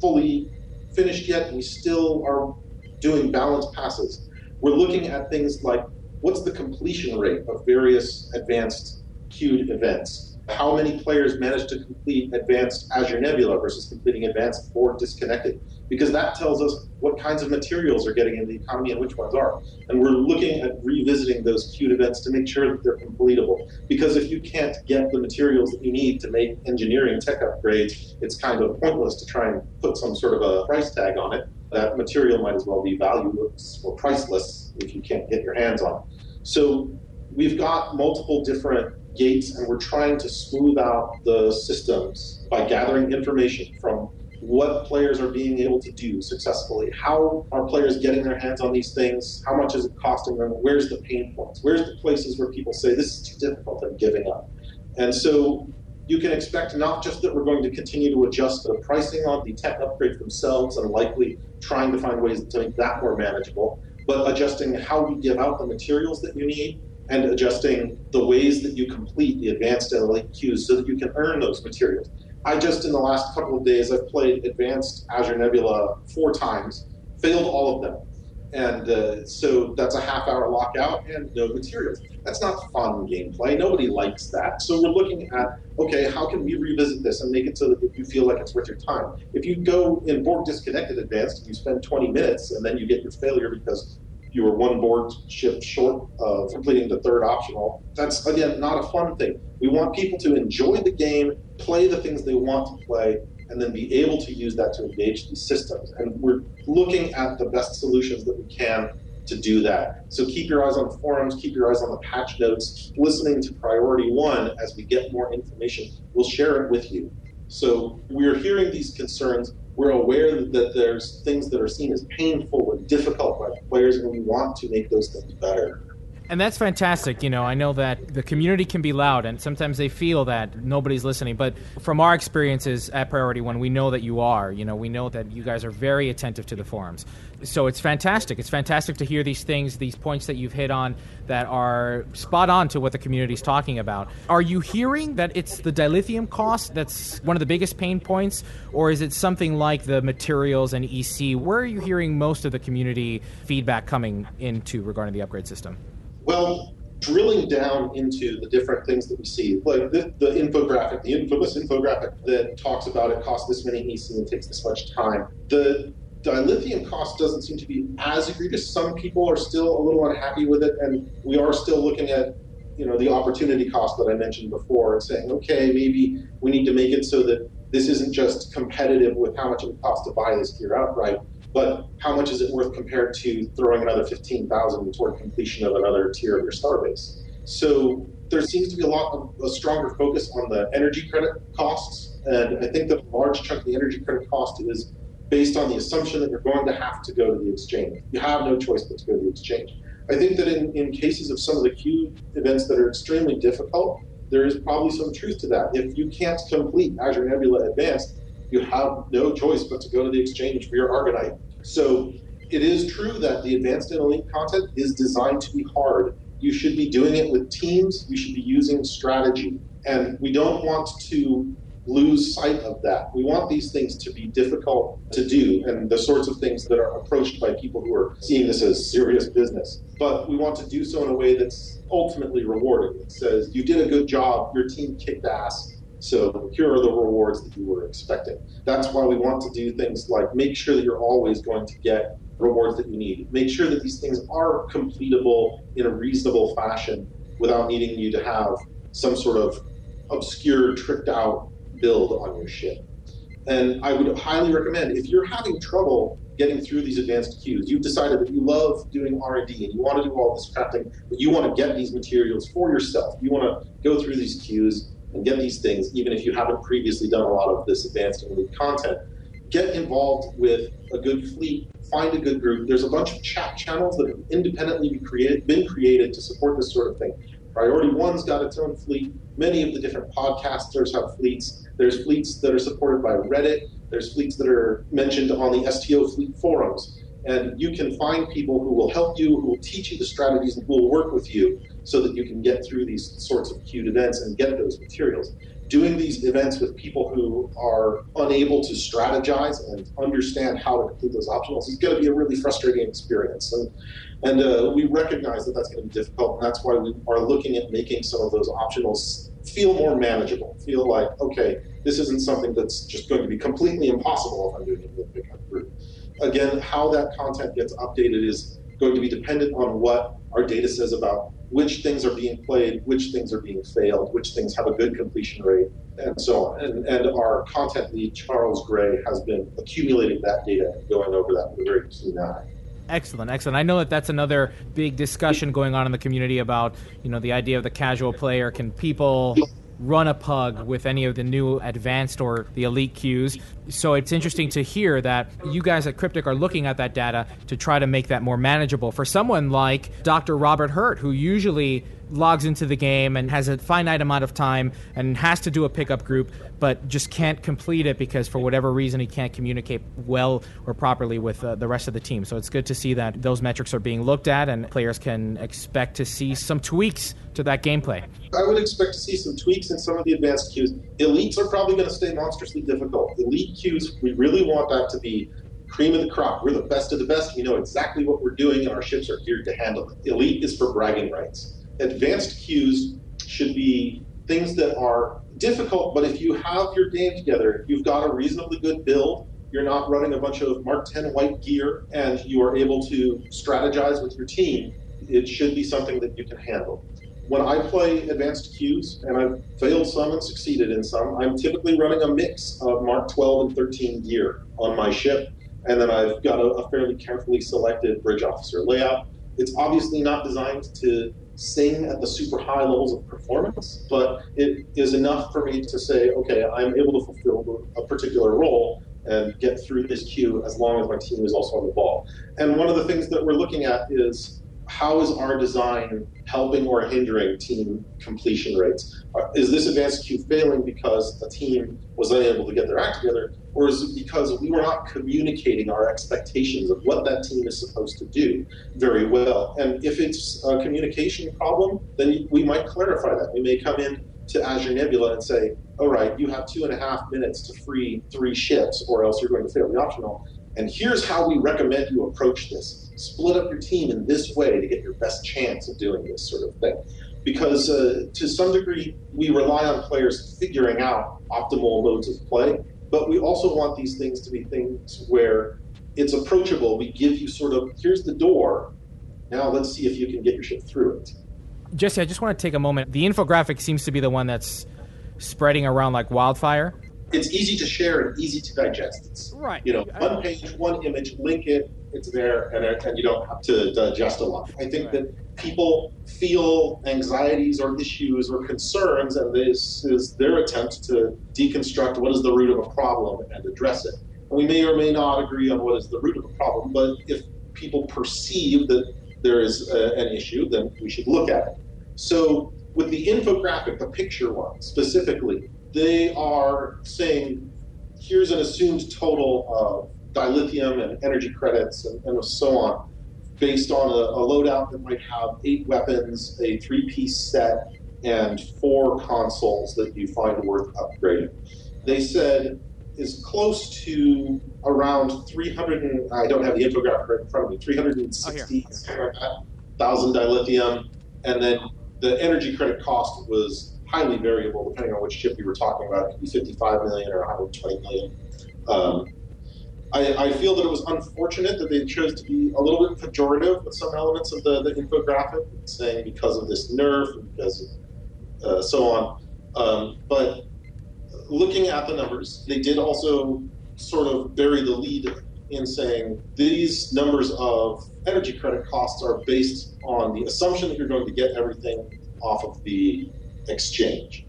fully finished yet. We still are doing balance passes. We're looking at things like what's the completion rate of various advanced queued events? how many players manage to complete advanced Azure Nebula versus completing advanced Borg Disconnected, because that tells us what kinds of materials are getting in the economy and which ones aren't. And we're looking at revisiting those queued events to make sure that they're completable. Because if you can't get the materials that you need to make engineering tech upgrades, it's kind of pointless to try and put some sort of a price tag on it. That material might as well be valueless or priceless if you can't get your hands on it. So we've got multiple different gates and we're trying to smooth out the systems by gathering information from what players are being able to do successfully. How are players getting their hands on these things? How much is it costing them? Where's the pain points? Where's the places where people say this is too difficult and giving up? And so you can expect not just that we're going to continue to adjust the pricing on the tech upgrades themselves and likely trying to find ways to make that more manageable, but adjusting how you give out the materials that you need and adjusting the ways that you complete the advanced LAQs so that you can earn those materials. I just, in the last couple of days, I've played Advanced Azure Nebula four times, failed all of them. And uh, so that's a half hour lockout and no materials. That's not fun gameplay. Nobody likes that. So we're looking at, okay, how can we revisit this and make it so that you feel like it's worth your time? If you go in Borg Disconnected Advanced and you spend 20 minutes and then you get your failure because you were one Borg ship short of completing the third optional. That's, again, not a fun thing. We want people to enjoy the game, play the things they want to play, and then be able to use that to engage these systems. And we're looking at the best solutions that we can to do that. So keep your eyes on the forums, keep your eyes on the patch notes, keep listening to Priority One as we get more information. We'll share it with you. So we're hearing these concerns we're aware that there's things that are seen as painful or difficult by players, and we want to make those things better. And that's fantastic. You know, I know that the community can be loud, and sometimes they feel that nobody's listening. But from our experiences at Priority One, we know that you are. You know, we know that you guys are very attentive to the forums. So it's fantastic. It's fantastic to hear these things, these points that you've hit on that are spot on to what the community is talking about. Are you hearing that it's the dilithium cost that's one of the biggest pain points, or is it something like the materials and EC? Where are you hearing most of the community feedback coming into regarding the upgrade system? Well, drilling down into the different things that we see, like the, the infographic, the infamous infographic that talks about it costs this many EC and takes this much time. The dilithium cost doesn't seem to be as egregious. Some people are still a little unhappy with it, and we are still looking at you know the opportunity cost that I mentioned before and saying, okay, maybe we need to make it so that this isn't just competitive with how much it would cost to buy this gear outright, but how much is it worth compared to throwing another 15,000 toward completion of another tier of your starbase? So there seems to be a lot of a stronger focus on the energy credit costs, and I think that a large chunk of the energy credit cost is based on the assumption that you're going to have to go to the exchange. You have no choice but to go to the exchange. I think that in, in cases of some of the queue events that are extremely difficult, there is probably some truth to that. If you can't complete Azure Nebula Advanced, you have no choice but to go to the exchange for your Argonite. So it is true that the advanced and elite content is designed to be hard. You should be doing it with teams, you should be using strategy. And we don't want to lose sight of that. We want these things to be difficult to do and the sorts of things that are approached by people who are seeing this as serious business. But we want to do so in a way that's ultimately rewarding. It says, you did a good job, your team kicked ass, so here are the rewards that you were expecting. That's why we want to do things like make sure that you're always going to get rewards that you need. Make sure that these things are completable in a reasonable fashion without needing you to have some sort of obscure, tricked out build on your ship. And I would highly recommend if you're having trouble getting through these advanced queues, you've decided that you love doing R&D and you want to do all this crafting, but you want to get these materials for yourself. You want to go through these queues and get these things, even if you haven't previously done a lot of this advanced and elite content. Get involved with a good fleet. Find a good group. There's a bunch of chat channels that have independently be created, been created to support this sort of thing. Priority One's got its own fleet. Many of the different podcasters have fleets. There's fleets that are supported by Reddit. There's fleets that are mentioned on the STO fleet forums. And you can find people who will help you, who will teach you the strategies, and who will work with you so that you can get through these sorts of queued events and get those materials. Doing these events with people who are unable to strategize and understand how to complete those optionals is going to be a really frustrating experience. And, and uh, we recognize that that's going to be difficult, and that's why we are looking at making some of those optionals feel more manageable. Feel like, okay, this isn't something that's just going to be completely impossible if I'm doing it with group. Again, how that content gets updated is going to be dependent on what our data says about which things are being played, which things are being failed, which things have a good completion rate, and so on. And, and our content lead, Charles Gray, has been accumulating that data and going over that with a very keen eye. Excellent, excellent. I know that that's another big discussion going on in the community about, you know, the idea of the casual player. Can people run a pug with any of the new advanced or the elite queues. So it's interesting to hear that you guys at Cryptic are looking at that data to try to make that more manageable for someone like Dr. Robert Hurt, who usually logs into the game and has a finite amount of time and has to do a pickup group, but just can't complete it because for whatever reason he can't communicate well or properly with uh, the rest of the team. So it's good to see that those metrics are being looked at and players can expect to see some tweaks to that gameplay. I would expect to see some tweaks in some of the advanced queues. Elites are probably going to stay monstrously difficult. Elite queues, we really want that to be cream of the crop. We're the best of the best. We know exactly what we're doing, and our ships are geared to handle it. Elite is for bragging rights advanced queues should be things that are difficult, but if you have your game together, you've got a reasonably good build, you're not running a bunch of Mark 10 white gear, and you are able to strategize with your team, it should be something that you can handle. When I play advanced queues, and I've failed some and succeeded in some, I'm typically running a mix of Mark 12 and 13 gear on my ship, and then I've got a, a fairly carefully selected bridge officer layout. It's obviously not designed to sing at the super high levels of performance, but it is enough for me to say, okay, I'm able to fulfill a particular role and get through this queue as long as my team is also on the ball. And one of the things that we're looking at is how is our design helping or hindering team completion rates? Uh, is this advanced queue failing because the team was unable to get their act together, or is it because we were not communicating our expectations of what that team is supposed to do very well? And if it's a communication problem, then we might clarify that. We may come in to Azure Nebula and say, all right, you have two and a half minutes to free three ships, or else you're going to fail the optional. And here's how we recommend you approach this. Split up your team in this way to get your best chance of doing this sort of thing. Because uh, to some degree, we rely on players figuring out optimal modes of play, but we also want these things to be things where it's approachable. We give you sort of, here's the door, now let's see if you can get your ship through it. Jesse, I just want to take a moment. The infographic seems to be the one that's spreading around like wildfire. It's easy to share and easy to digest. It's, right. You know, one page, one image, link it, it's there, and, uh, and you don't have to digest a lot. I think right. that people feel anxieties or issues or concerns, and this is their attempt to deconstruct what is the root of a problem and address it. And we may or may not agree on what is the root of a problem, but if people perceive that there is a, an issue, then we should look at it. So with the infographic, the picture one specifically, they are saying here's an assumed total of dilithium and energy credits and, and so on based on a, a, loadout that might have eight weapons, a three piece set, and four consoles that you find worth upgrading. They said is close to around 300, and, I don't have the infographic right in front of me, 360,000 oh, dilithium, and then the energy credit cost was highly variable depending on which ship you were talking about. It could be 55 million or 120 million. Um, I, I, feel that it was unfortunate that they chose to be a little bit pejorative with some elements of the, the infographic, saying because of this nerf and because of uh, so on. Um, but looking at the numbers, they did also sort of bury the lead in saying these numbers of energy credit costs are based on the assumption that you're going to get everything off of the exchange.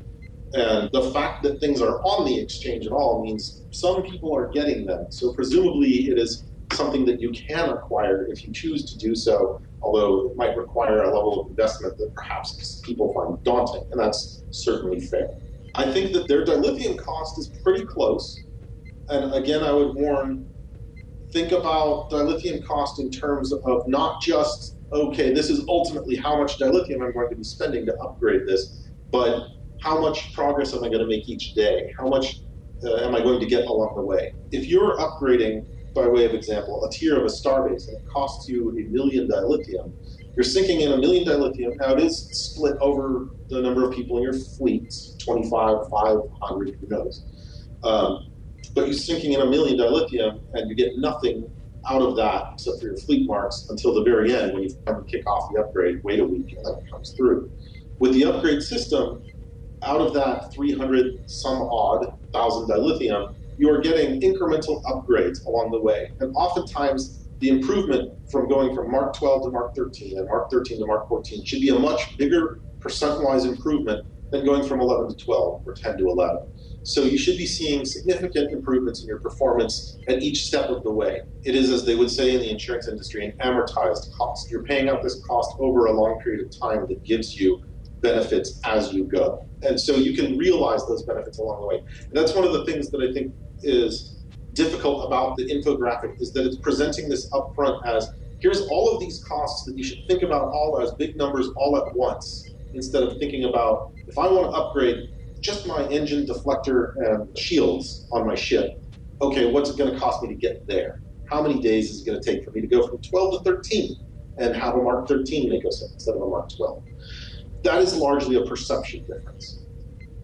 And the fact that things are on the exchange at all means some people are getting them. So presumably it is something that you can acquire if you choose to do so, although it might require a level of investment that perhaps people find daunting, and that's certainly fair. I think that their dilithium cost is pretty close. And again, I would warn think about dilithium cost in terms of not just, okay, this is ultimately how much dilithium I'm going to be spending to upgrade this, but how much progress am I going to make each day? How much uh, am I going to get along the way? If you're upgrading, by way of example, a tier of a starbase and it costs you a million dilithium, you're sinking in a million dilithium. Now it is split over the number of people in your fleet 25, 500, who knows. Um, but you're sinking in a million dilithium and you get nothing out of that except for your fleet marks until the very end when you kick off the upgrade, wait a week, and then it comes through. With the upgrade system, out of that 300 some odd thousand dilithium, you are getting incremental upgrades along the way. And oftentimes, the improvement from going from Mark 12 to Mark 13 and Mark 13 to Mark 14 should be a much bigger percent wise improvement than going from 11 to 12 or 10 to 11. So you should be seeing significant improvements in your performance at each step of the way. It is, as they would say in the insurance industry, an amortized cost. You're paying out this cost over a long period of time that gives you benefits as you go. And so you can realize those benefits along the way. And that's one of the things that I think is difficult about the infographic is that it's presenting this upfront as here's all of these costs that you should think about all as big numbers all at once instead of thinking about if I want to upgrade just my engine deflector and shields on my ship, okay, what's it going to cost me to get there? How many days is it going to take for me to go from 12 to 13 and have a Mark 13 make us instead of a Mark 12? That is largely a perception difference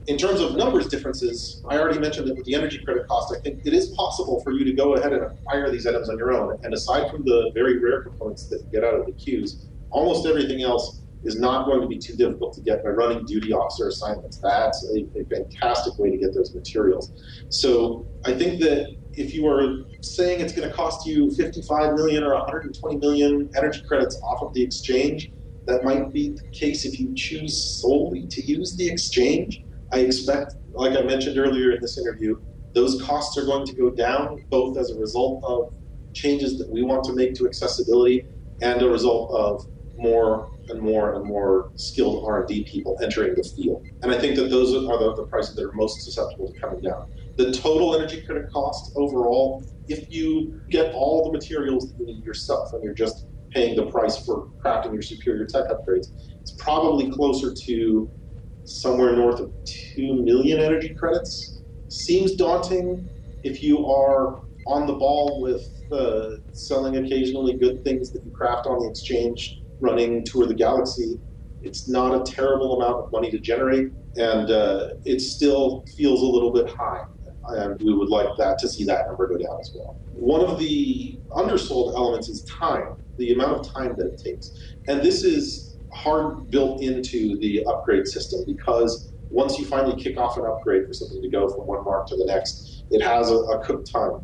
in terms of numbers differences, I already mentioned that with the energy credit cost, I think it is possible for you to go ahead and acquire these items on your own. And aside from the very rare components that get out of the queues, almost everything else is not going to be too difficult to get by running duty officer assignments. That's a, a fantastic way to get those materials. So I think that if you are saying it's going to cost you 55 million or 120 million energy credits off of the exchange, that might be the case if you choose solely to use the exchange. I expect, like I mentioned earlier in this interview, those costs are going to go down both as a result of changes that we want to make to accessibility and a result of more and more and more skilled R&D people entering the field. And I think that those are the, the prices that are most susceptible to coming down. The total energy credit cost overall, if you get all the materials that you need yourself and you're just paying the price for crafting your superior tech upgrades, it's probably closer to somewhere north of 2 million energy credits. Seems daunting if you are on the ball with uh, selling occasionally good things that you craft on the exchange, running Tour of the Galaxy. It's not a terrible amount of money to generate, and uh, it still feels a little bit high. And we would like that to see that number go down as well. One of the undersold elements is time, the amount of time that it takes. And this is hard built into the upgrade system because once you finally kick off an upgrade for something to go from one mark to the next, it has a, a cooked time.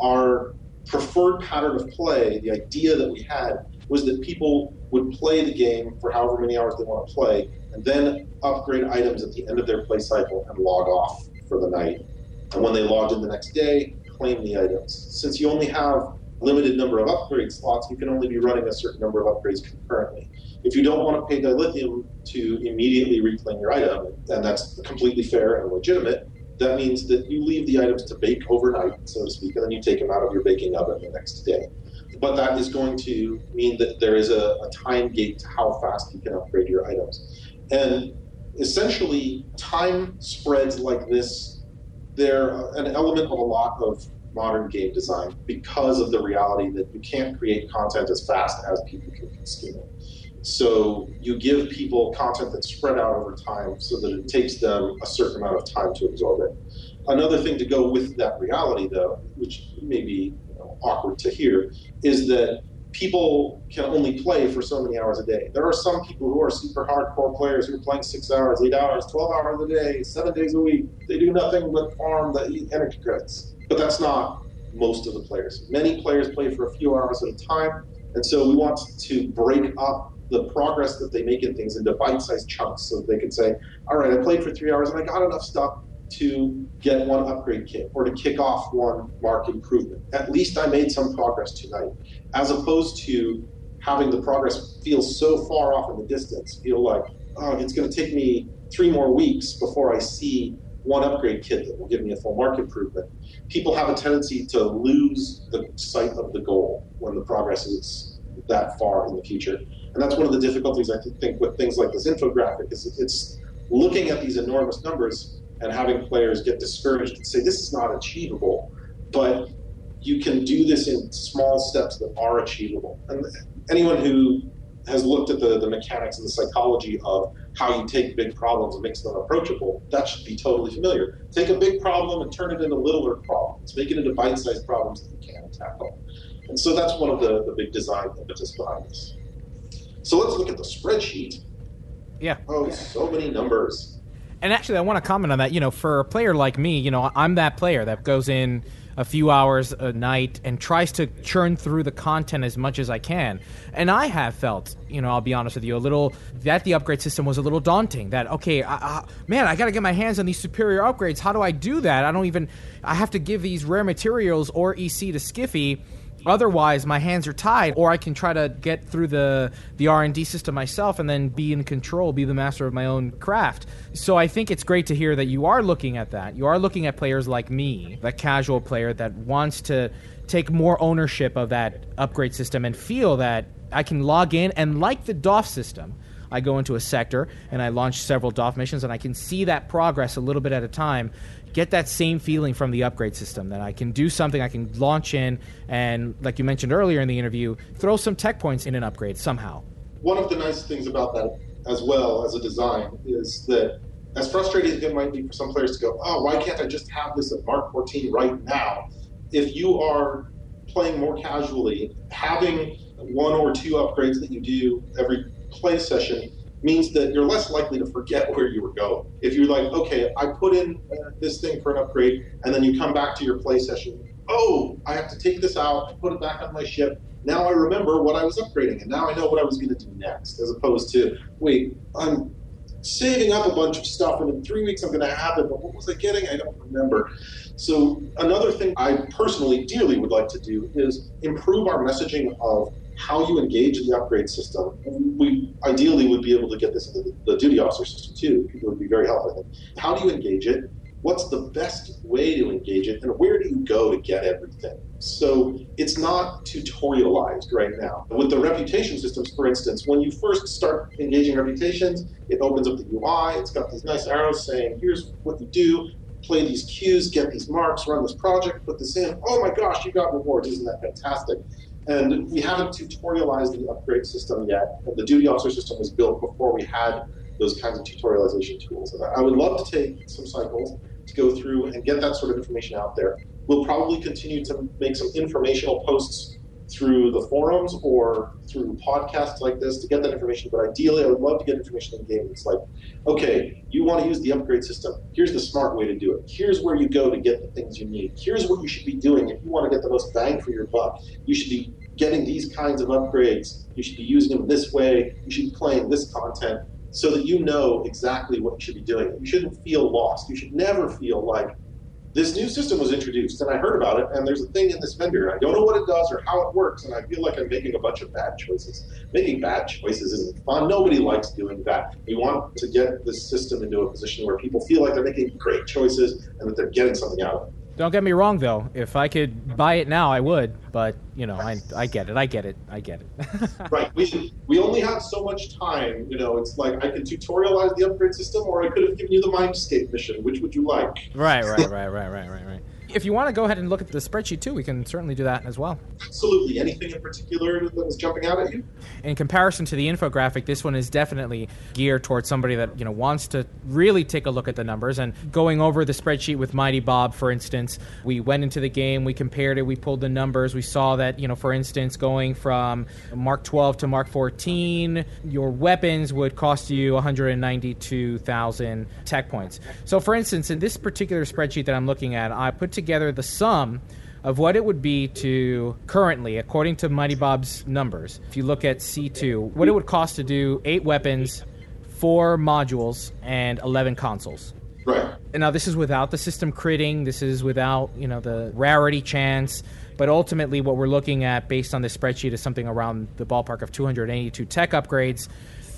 Our preferred pattern of play, the idea that we had, was that people would play the game for however many hours they want to play, and then upgrade items at the end of their play cycle and log off for the night. And when they logged in the next day, claim the items. Since you only have limited number of upgrade slots, you can only be running a certain number of upgrades concurrently. If you don't want to pay dilithium to immediately reclaim your item, and that's completely fair and legitimate, that means that you leave the items to bake overnight, so to speak, and then you take them out of your baking oven the next day. But that is going to mean that there is a, a time gate to how fast you can upgrade your items. And essentially, time spreads like this, they're an element of a lot of modern game design because of the reality that you can't create content as fast as people can consume it. So you give people content that's spread out over time so that it takes them a certain amount of time to absorb it. Another thing to go with that reality, though, which may be you know, awkward to hear, is that people can only play for so many hours a day. There are some people who are super hardcore players who are playing six hours, eight hours, 12 hours a day, seven days a week. They do nothing but farm the energy credits. But that's not most of the players. Many players play for a few hours at a time, and so we want to break up the progress that they make in things into bite-sized chunks so that they can say, all right, I played for three hours and I got enough stuff to get one upgrade kit or to kick off one mark improvement. At least I made some progress tonight, as opposed to having the progress feel so far off in the distance, feel like, oh, it's going to take me three more weeks before I see one upgrade kit that will give me a full mark improvement. People have a tendency to lose the sight of the goal when the progress is that far in the future. And that's one of the difficulties I think with things like this infographic is it's looking at these enormous numbers and having players get discouraged and say this is not achievable, but you can do this in small steps that are achievable. And anyone who has looked at the, the mechanics and the psychology of how you take big problems and makes them approachable, that should be totally familiar. Take a big problem and turn it into littler problems. Make it into bite-sized problems that you can tackle. And so that's one of the, the big design impetus behind this. So let's look at the spreadsheet. Yeah. Oh, so many numbers. And actually, I want to comment on that. You know, for a player like me, you know, I'm that player that goes in a few hours a night and tries to churn through the content as much as I can. And I have felt, you know, I'll be honest with you, a little that the upgrade system was a little daunting. That okay, I, I, man, I got to get my hands on these superior upgrades. How do I do that? I don't even. I have to give these rare materials or EC to Skiffy Otherwise, my hands are tied, or I can try to get through the the R and D system myself, and then be in control, be the master of my own craft. So I think it's great to hear that you are looking at that. You are looking at players like me, the casual player that wants to take more ownership of that upgrade system and feel that I can log in and like the DOF system. I go into a sector and I launch several DOF missions, and I can see that progress a little bit at a time get that same feeling from the upgrade system that I can do something, I can launch in, and like you mentioned earlier in the interview, throw some tech points in an upgrade somehow. One of the nice things about that, as well as a design, is that as frustrating as it might be for some players to go, oh, why can't I just have this at Mark 14 right now? If you are playing more casually, having one or two upgrades that you do every play session means that you're less likely to forget where you were going. If you're like, okay, I put in this thing for an upgrade, and then you come back to your play session, oh, I have to take this out and put it back on my ship. Now I remember what I was upgrading, and now I know what I was going to do next, as opposed to, wait, I'm saving up a bunch of stuff, and in three weeks I'm going to have it, but what was I getting? I don't remember. So another thing I personally dearly would like to do is improve our messaging of how you engage in the upgrade system. We ideally would be able to get this into the, the duty officer system too. It would be very helpful. How do you engage it? What's the best way to engage it, and where do you go to get everything? So it's not tutorialized right now. With the reputation systems, for instance, when you first start engaging reputations, it opens up the UI. It's got these nice arrows saying, "Here's what you do." Play these queues, get these marks, run this project, put this in. Oh my gosh, you got rewards! Isn't that fantastic? And we haven't tutorialized the upgrade system yet. The duty officer system was built before we had those kinds of tutorialization tools. And I would love to take some cycles to go through and get that sort of information out there. We'll probably continue to make some informational posts through the forums or through podcasts like this to get that information. But ideally, I would love to get information in game. It's like, okay, you want to use the upgrade system. Here's the smart way to do it. Here's where you go to get the things you need. Here's what you should be doing if you want to get the most bang for your buck. You should be getting these kinds of upgrades. You should be using them this way. You should be playing this content so that you know exactly what you should be doing. You shouldn't feel lost. You should never feel like this new system was introduced and I heard about it and there's a thing in this vendor. I don't know what it does or how it works and I feel like I'm making a bunch of bad choices. Making bad choices isn't fun. Nobody likes doing that. We want to get this system into a position where people feel like they're making great choices and that they're getting something out of it. Don't get me wrong, though. If I could buy it now, I would. But you know, I, I get it. I get it. I get it. right. We we only have so much time. You know, it's like I could tutorialize the upgrade system, or I could have given you the Mindscape mission. Which would you like? Right. Right. Right. Right. Right. Right. Right. If you want to go ahead and look at the spreadsheet too, we can certainly do that as well. Absolutely. Anything in particular that was jumping out at you? In comparison to the infographic, this one is definitely geared towards somebody that you know wants to really take a look at the numbers. And going over the spreadsheet with Mighty Bob, for instance, we went into the game, we compared it, we pulled the numbers, we saw that you know, for instance, going from Mark 12 to Mark 14, your weapons would cost you 192,000 tech points. So, for instance, in this particular spreadsheet that I'm looking at, I put together the sum of what it would be to currently, according to Mighty Bob's numbers, if you look at C2, what it would cost to do eight weapons, four modules, and 11 consoles. Right. And now this is without the system critting, this is without, you know, the rarity chance, but ultimately what we're looking at based on this spreadsheet is something around the ballpark of 282 tech upgrades,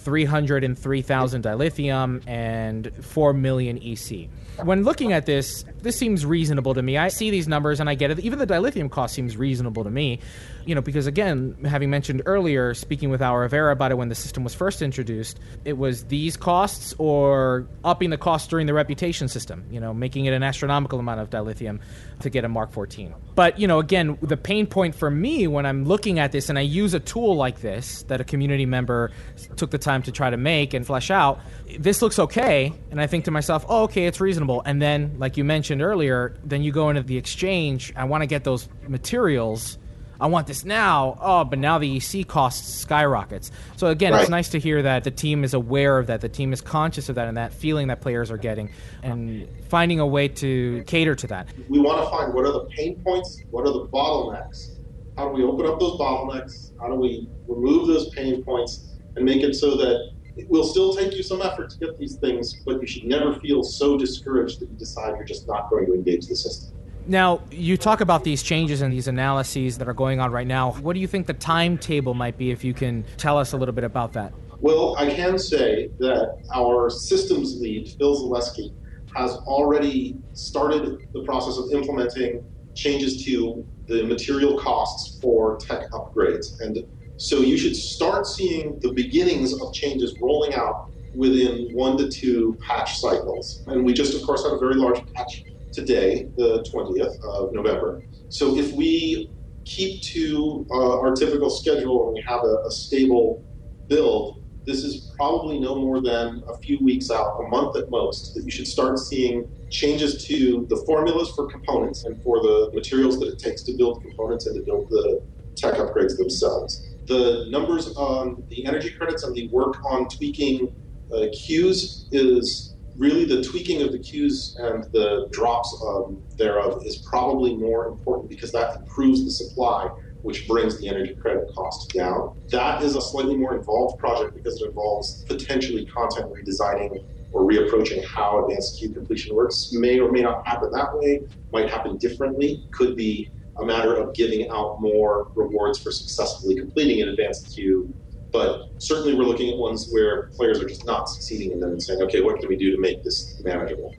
303,000 dilithium, and 4 million EC. When looking at this, this seems reasonable to me. I see these numbers and I get it. Even the dilithium cost seems reasonable to me. You know, because again, having mentioned earlier, speaking with Al Rivera about it when the system was first introduced, it was these costs or upping the cost during the reputation system, you know, making it an astronomical amount of dilithium to get a Mark 14. But, you know, again, the pain point for me when I'm looking at this and I use a tool like this that a community member took the time to try to make and flesh out, this looks okay. And I think to myself, oh, okay, it's reasonable. And then, like you mentioned earlier, then you go into the exchange. I want to get those materials. I want this now. Oh, but now the EC costs skyrockets. So again, Right. it's nice to hear that the team is aware of that. The team is conscious of that and that feeling that players are getting and finding a way to cater to that. We want to find what are the pain points, what are the bottlenecks. How do we open up those bottlenecks? How do we remove those pain points and make it so that it will still take you some effort to get these things, but you should never feel so discouraged that you decide you're just not going to engage the system. Now, you talk about these changes and these analyses that are going on right now. What do you think the timetable might be if you can tell us a little bit about that? Well, I can say that our systems lead, Phil Zaleski, has already started the process of implementing changes to the material costs for tech upgrades. And so you should start seeing the beginnings of changes rolling out within one to two patch cycles. And we just, of course, had a very large patch today, the 20th of November. So if we keep to uh, our typical schedule and we have a, a stable build, this is probably no more than a few weeks out, a month at most, that you should start seeing changes to the formulas for components and for the materials that it takes to build components and to build the tech upgrades themselves. The numbers on the energy credits and the work on tweaking uh, queues is really the tweaking of the queues and the drops um, thereof is probably more important because that improves the supply which brings the energy credit cost down. That is a slightly more involved project because it involves potentially content redesigning or reapproaching how advanced queue completion works. May or may not happen that way, might happen differently, could be a matter of giving out more rewards for successfully completing an advanced queue. But certainly, we're looking at ones where players are just not succeeding in them and saying, okay, what can we do to make this manageable?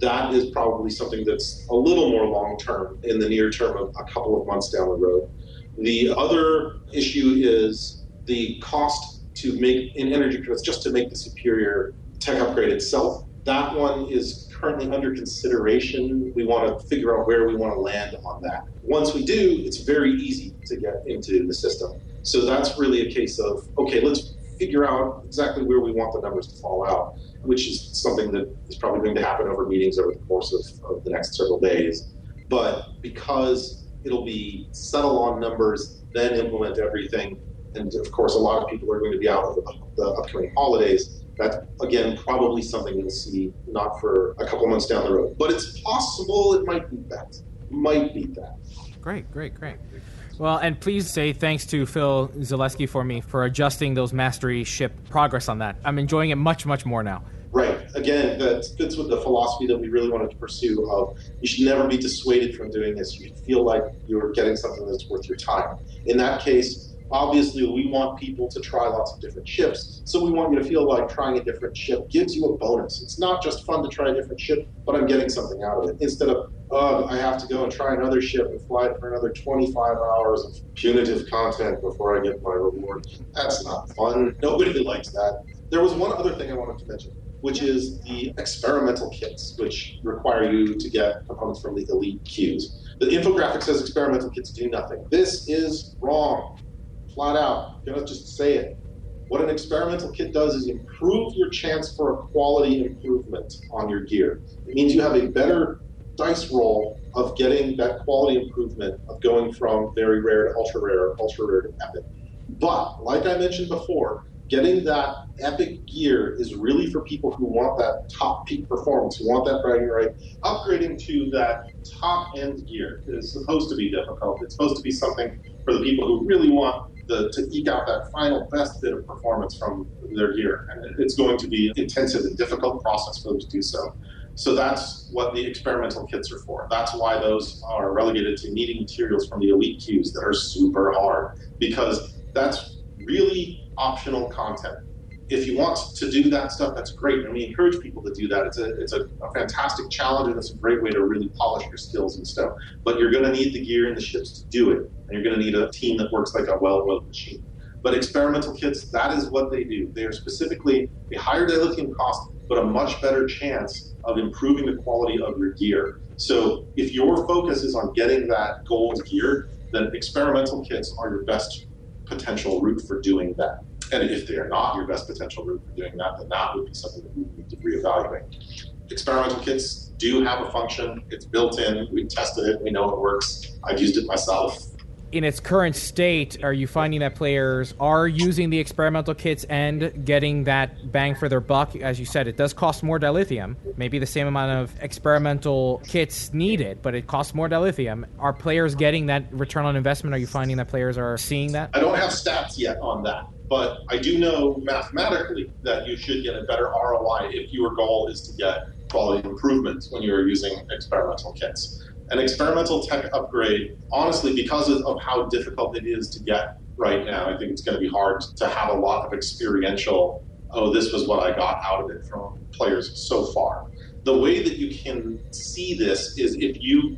That is probably something that's a little more long term in the near term, of a couple of months down the road. The other issue is the cost to make in energy credits just to make the superior tech upgrade itself. That one is currently under consideration. We want to figure out where we want to land on that. Once we do, it's very easy to get into the system. So that's really a case of okay, let's figure out exactly where we want the numbers to fall out, which is something that is probably going to happen over meetings over the course of, of the next several days. But because it'll be settle on numbers, then implement everything, and of course, a lot of people are going to be out over the, the upcoming holidays that's again probably something you'll see not for a couple months down the road. But it's possible it might be that. Might be that. Great, great, great. Well, and please say thanks to Phil Zaleski for me for adjusting those mastery ship progress on that. I'm enjoying it much, much more now. Right. Again, that fits with the philosophy that we really wanted to pursue of you should never be dissuaded from doing this. You should feel like you're getting something that's worth your time. In that case, Obviously, we want people to try lots of different ships, so we want you to feel like trying a different ship gives you a bonus. It's not just fun to try a different ship, but I'm getting something out of it. Instead of, oh, I have to go and try another ship and fly it for another 25 hours of punitive content before I get my reward. That's not fun. Nobody likes that. There was one other thing I wanted to mention which is the experimental kits, which require you to get components from the elite queues. The infographic says experimental kits do nothing. This is wrong flat out. You know, just say it. What an experimental kit does is improve your chance for a quality improvement on your gear. It means you have a better dice roll of getting that quality improvement of going from very rare to ultra rare, ultra rare to epic. But like I mentioned before, getting that epic gear is really for people who want that top peak performance, who want that bragging right. Upgrading to that top end gear is supposed to be difficult. It's supposed to be something for the people who really want the, to eke out that final best bit of performance from their gear. And it's going to be an intensive and difficult process for them to do so. So that's what the experimental kits are for. That's why those are relegated to needing materials from the elite queues that are super hard because that's really optional content if you want to do that stuff, that's great, and we encourage people to do that. It's a it's a, a, fantastic challenge, and it's a great way to really polish your skills and stuff. But you're going to need the gear and the ships to do it, and you're going to need a team that works like a well-oiled machine. But experimental kits, that is what they do. They are specifically a higher dilithium cost, but a much better chance of improving the quality of your gear. So if your focus is on getting that gold gear, then experimental kits are your best potential route for doing that. And if they are not your best potential route for doing that, then that would be something that we need to reevaluate. Experimental kits do have a function. It's built in. We've tested it. We know it works. I've used it myself. In its current state, are you finding that players are using the experimental kits and getting that bang for their buck? As you said, it does cost more dilithium, maybe the same amount of experimental kits needed, but it costs more dilithium. Are players getting that return on investment? Are you finding that players are seeing that? I don't have stats yet on that. But I do know mathematically that you should get a better ROI if your goal is to get quality improvements when you're using experimental kits. An experimental tech upgrade, honestly, because of how difficult it is to get right now, I think it's going to be hard to have a lot of experiential, oh, this was what I got out of it from players so far. The way that you can see this is if you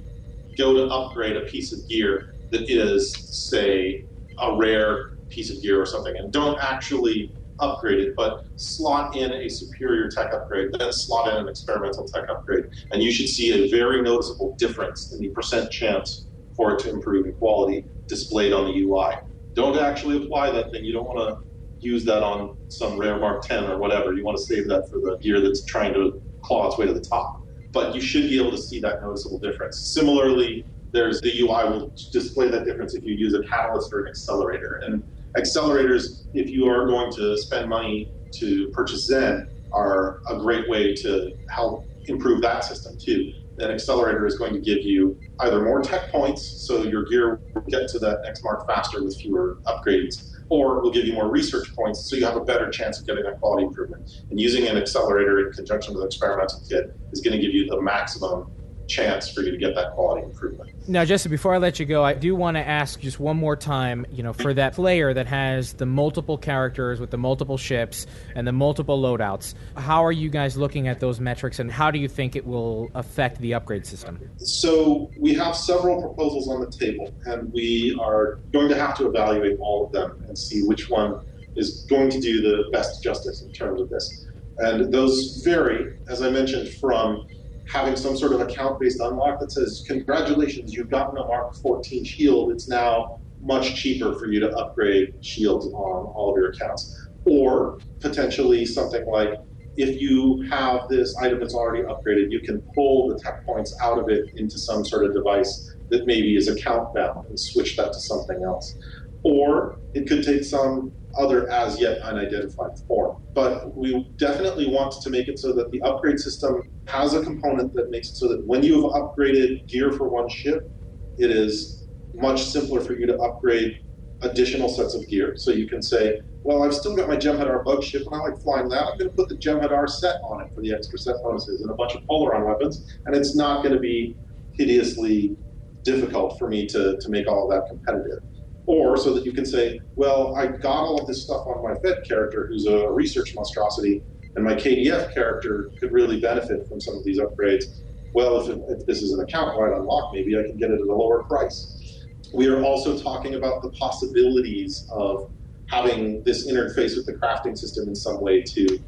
go to upgrade a piece of gear that is, say, a rare piece of gear or something and don't actually upgrade it, but slot in a superior tech upgrade, then slot in an experimental tech upgrade. And you should see a very noticeable difference in the percent chance for it to improve in quality displayed on the UI. Don't actually apply that thing. You don't want to use that on some rare Mark 10 or whatever. You want to save that for the gear that's trying to claw its way to the top. But you should be able to see that noticeable difference. Similarly, there's the UI will display that difference if you use a catalyst or an accelerator. And accelerators, if you are going to spend money to purchase Zen, are a great way to help improve that system too. An accelerator is going to give you either more tech points, so your gear will get to that next mark faster with fewer upgrades, or it will give you more research points, so you have a better chance of getting that quality improvement. And using an accelerator in conjunction with an experimental kit is going to give you the maximum chance for you to get that quality improvement. Now, Jesse, before I let you go, I do want to ask just one more time, you know, for that player that has the multiple characters with the multiple ships and the multiple loadouts, how are you guys looking at those metrics and how do you think it will affect the upgrade system? So, we have several proposals on the table, and we are going to have to evaluate all of them and see which one is going to do the best justice in terms of this. And those vary, as I mentioned, from having some sort of account based unlock that says, Congratulations, you've gotten a Mark 14 shield. It's now much cheaper for you to upgrade shields on all of your accounts. Or potentially something like, if you have this item that's already upgraded, you can pull the tech points out of it into some sort of device that maybe is account bound and switch that to something else. Or it could take some other as yet unidentified form. But we definitely want to make it so that the upgrade system has a component that makes it so that when you have upgraded gear for one ship, it is much simpler for you to upgrade additional sets of gear. So you can say, well, I've still got my Jem'Hadar bug ship and I like flying that. I'm going to put the Jem'Hadar set on it for the extra set bonuses and a bunch of Polaron weapons. And it's not going to be hideously difficult for me to, to make all of that competitive or so that you can say, well, I got all of this stuff on my Fed character, who's a research monstrosity, and my KDF character could really benefit from some of these upgrades. Well, if, it, if this is an account wide unlock, maybe I can get it at a lower price. We are also talking about the possibilities of having this interface with the crafting system in some way to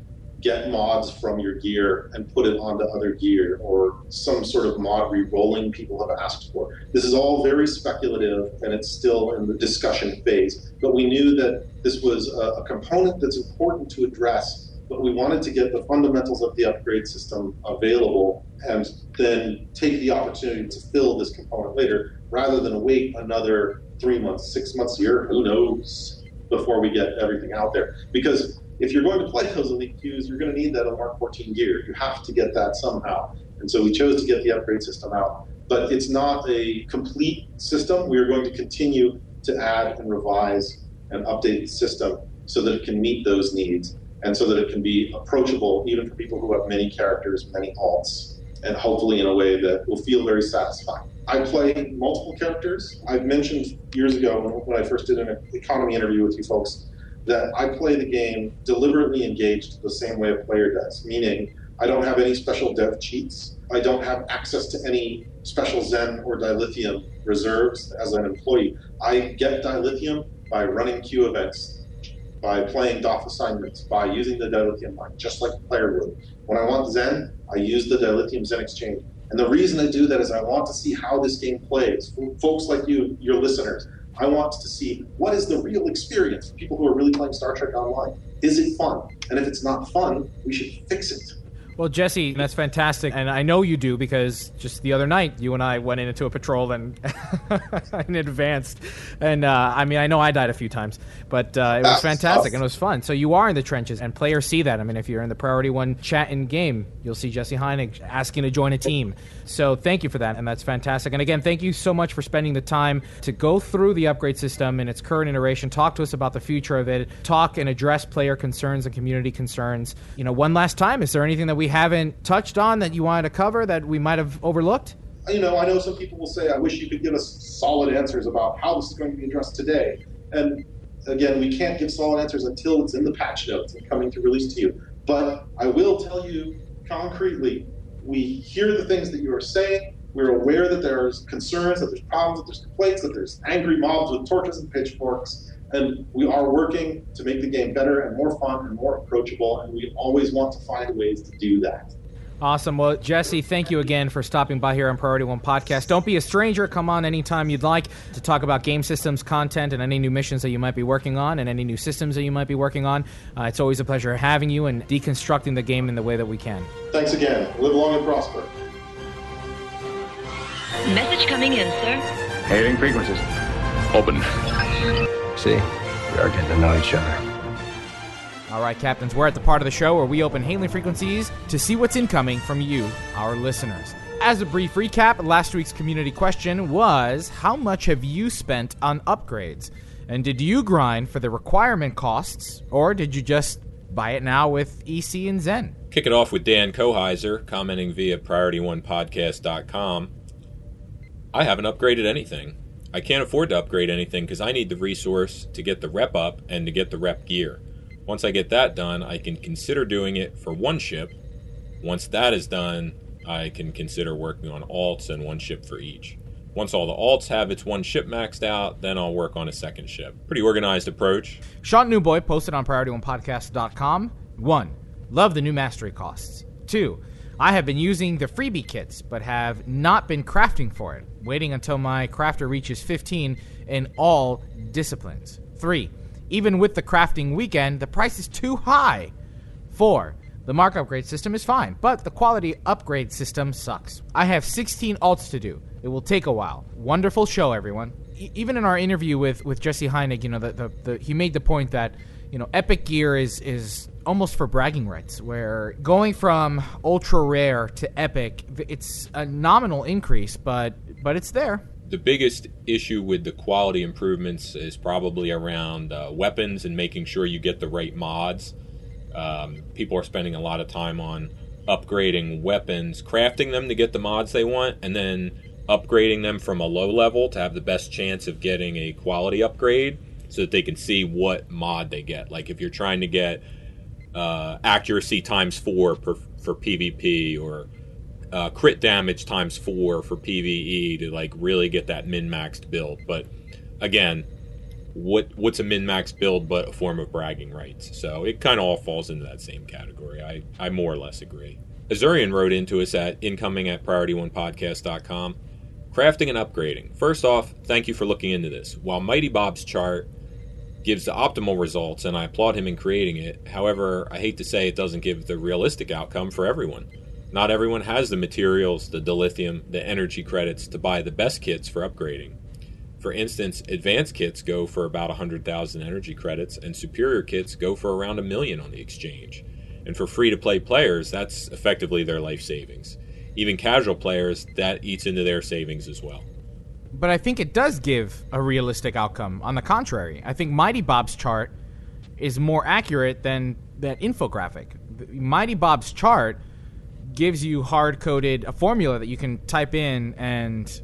get mods from your gear and put it onto other gear or some sort of mod re-rolling people have asked for. This is all very speculative and it's still in the discussion phase. But we knew that this was a, a component that's important to address, but we wanted to get the fundamentals of the upgrade system available and then take the opportunity to fill this component later rather than wait another three months, six months, a year, who knows, before we get everything out there. Because if you're going to play those elite queues, you're going to need that on Mark 14 gear. You have to get that somehow. And so we chose to get the upgrade system out. But it's not a complete system. We are going to continue to add and revise and update the system so that it can meet those needs and so that it can be approachable even for people who have many characters, many alts, and hopefully in a way that will feel very satisfying. I play multiple characters. I've mentioned years ago when I first did an economy interview with you folks that I play the game deliberately engaged the same way a player does, meaning I don't have any special dev cheats. I don't have access to any special Zen or dilithium reserves as an employee. I get dilithium by running queue events, by playing DOFF assignments, by using the dilithium line, just like a player would. When I want Zen, I use the dilithium Zen exchange. And the reason I do that is I want to see how this game plays. Folks like you, your listeners, I want to see what is the real experience for people who are really playing Star Trek Online. Is it fun? And if it's not fun, we should fix it. Well, Jesse, that's fantastic, and I know you do because just the other night you and I went into a patrol and in advanced, and uh, I mean I know I died a few times, but uh, it was fantastic and it was fun. So you are in the trenches, and players see that. I mean, if you're in the Priority One chat in game, you'll see Jesse Heinig asking to join a team. So thank you for that, and that's fantastic. And again, thank you so much for spending the time to go through the upgrade system in its current iteration, talk to us about the future of it, talk and address player concerns and community concerns. You know, one last time, is there anything that we haven't touched on that you wanted to cover that we might have overlooked? You know, I know some people will say, I wish you could give us solid answers about how this is going to be addressed today. And again, we can't give solid answers until it's in the patch notes and coming to release to you. But I will tell you concretely, we hear the things that you are saying. We're aware that there's concerns, that there's problems, that there's complaints, that there's angry mobs with torches and pitchforks. And we are working to make the game better and more fun and more approachable, and we always want to find ways to do that. Awesome. Well, Jesse, thank you again for stopping by here on Priority One Podcast. Don't be a stranger. Come on anytime you'd like to talk about game systems, content, and any new missions that you might be working on, and any new systems that you might be working on. Uh, it's always a pleasure having you and deconstructing the game in the way that we can. Thanks again. Live long and prosper. Message coming in, sir. Hailing frequencies. Open. See, we are getting to know each other. All right, Captains, we're at the part of the show where we open hailing frequencies to see what's incoming from you, our listeners. As a brief recap, last week's community question was How much have you spent on upgrades? And did you grind for the requirement costs, or did you just buy it now with EC and Zen. Kick it off with Dan Koheiser commenting via PriorityOnePodcast.com. I haven't upgraded anything. I can't afford to upgrade anything because I need the resource to get the rep up and to get the rep gear. Once I get that done, I can consider doing it for one ship. Once that is done, I can consider working on alts and one ship for each. Once all the alts have its one ship maxed out, then I'll work on a second ship. Pretty organized approach. Sean Newboy posted on PriorityOnePodcast.com. One, love the new mastery costs. Two, I have been using the freebie kits, but have not been crafting for it, waiting until my crafter reaches 15 in all disciplines. Three, even with the crafting weekend, the price is too high. Four, the mark upgrade system is fine, but the quality upgrade system sucks. I have 16 alts to do. It will take a while. Wonderful show, everyone. E- even in our interview with, with Jesse Heinig, you know, the, the, the, he made the point that, you know, Epic Gear is, is almost for bragging rights, where going from ultra rare to epic, it's a nominal increase, but but it's there. The biggest issue with the quality improvements is probably around uh, weapons and making sure you get the right mods. Um, people are spending a lot of time on upgrading weapons, crafting them to get the mods they want, and then upgrading them from a low level to have the best chance of getting a quality upgrade so that they can see what mod they get. Like if you're trying to get uh, accuracy times four per, for PvP or uh, crit damage times four for PvE to like really get that min maxed build. But again, what what's a min max build but a form of bragging rights? So it kind of all falls into that same category. I, I more or less agree. Azurian wrote into us at incoming at priorityonepodcast.com. Crafting and upgrading. First off, thank you for looking into this. While Mighty Bob's chart gives the optimal results, and I applaud him in creating it. However, I hate to say it doesn't give the realistic outcome for everyone. Not everyone has the materials, the dilithium, the energy credits to buy the best kits for upgrading. For instance, advanced kits go for about 100,000 energy credits, and superior kits go for around a million on the exchange. And for free to play players, that's effectively their life savings. Even casual players, that eats into their savings as well but I think it does give a realistic outcome. On the contrary, I think Mighty Bob's chart is more accurate than that infographic. Mighty Bob's chart gives you hard coded a formula that you can type in and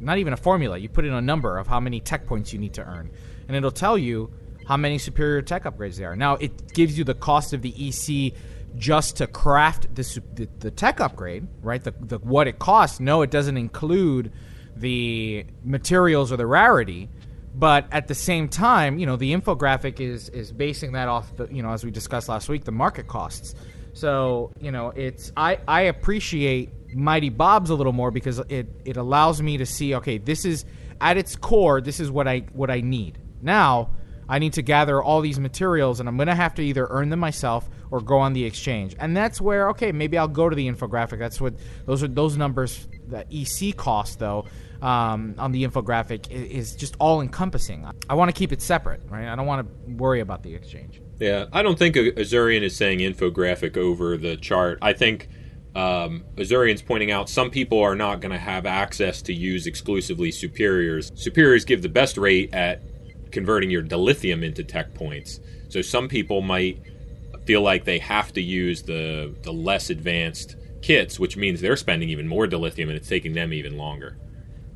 not even a formula, you put in a number of how many tech points you need to earn, and it'll tell you how many superior tech upgrades there are. Now, it gives you the cost of the EC just to craft the, the, the tech upgrade, right? The, the, what it costs. No, it doesn't include the materials or the rarity but at the same time you know the infographic is is basing that off the you know as we discussed last week the market costs so you know it's i i appreciate mighty bob's a little more because it it allows me to see okay this is at its core this is what i what i need. Now i need to gather all these materials and i'm to have to either earn them myself or go on the exchange. And that's where okay maybe i'll go to the infographic. That's what those are those numbers the ec cost though um, on the infographic is, just all encompassing. I want to keep it separate, right? I don't want to worry about the exchange. Yeah, I don't think Azurian is saying infographic over the chart. I think um, Azurian's pointing out some people are not going to have access to use exclusively superiors. Superiors give the best rate at converting your dilithium into tech points. So some people might feel like they have to use the the less advanced kits, which means they're spending even more dilithium and it's taking them even longer.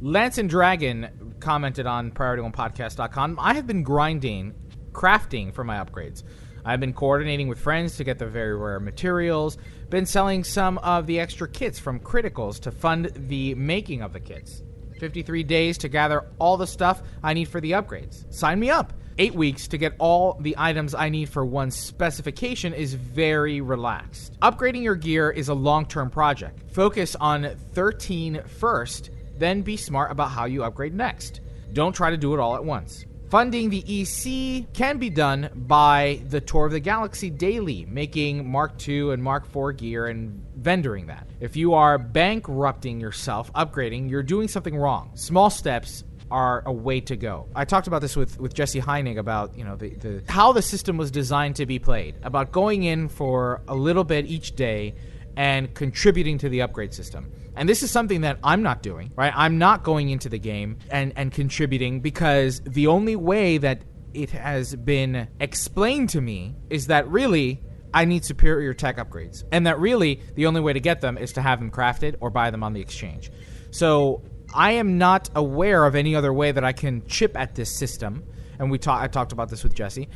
Lance and Dragon commented on PriorityOnePodcast.com. I have been grinding, crafting for my upgrades. I've been coordinating with friends to get the very rare materials, been selling some of the extra kits from Criticals to fund the making of the kits. 53 days to gather all the stuff I need for the upgrades. Sign me up. Eight weeks to get all the items I need for one specification is very relaxed. Upgrading your gear is a long term project. Focus on 13 first then be smart about how you upgrade next. Don't try to do it all at once. Funding the EC can be done by the Tour of the Galaxy daily, making Mark II and Mark IV gear and vendoring that. If you are bankrupting yourself upgrading, you're doing something wrong. Small steps are a way to go. I talked about this with, with Jesse Heinig about you know the, the how the system was designed to be played, about going in for a little bit each day and contributing to the upgrade system. And this is something that I'm not doing, right? I'm not going into the game and, and contributing because the only way that it has been explained to me is that really I need superior tech upgrades, and that really the only way to get them is to have them crafted or buy them on the exchange. So I am not aware of any other way that I can chip at this system. And we talked. I talked about this with Jesse,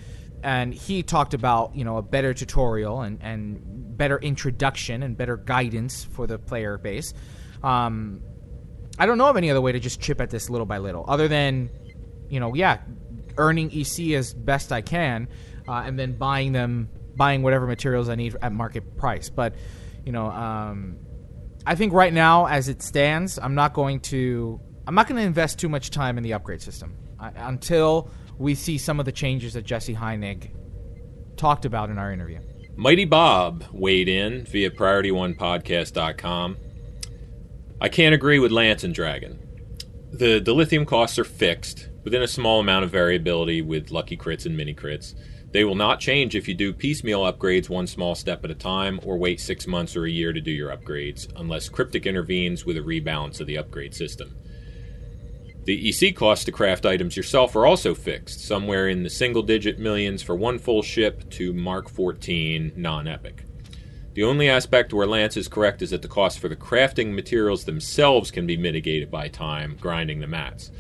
and he talked about you know a better tutorial and and better introduction and better guidance for the player base. Um, I don't know of any other way to just chip at this little by little, other than you know, yeah, earning EC as best I can, uh, and then buying them, buying whatever materials I need at market price. But you know, um, I think right now, as it stands, I'm not going to, I'm not going to invest too much time in the upgrade system I, until we see some of the changes that Jesse Heinig talked about in our interview. Mighty Bob weighed in via PriorityOnePodcast.com. I can't agree with Lance and Dragon. The dilithium costs are fixed within a small amount of variability with lucky crits and mini crits. They will not change if you do piecemeal upgrades one small step at a time or wait six months or a year to do your upgrades, unless Cryptic intervenes with a rebalance of the upgrade system. The EC costs to craft items yourself are also fixed, somewhere in the single digit millions for one full ship to Mark 14 non epic. The only aspect where Lance is correct is that the cost for the crafting materials themselves can be mitigated by time grinding the mats.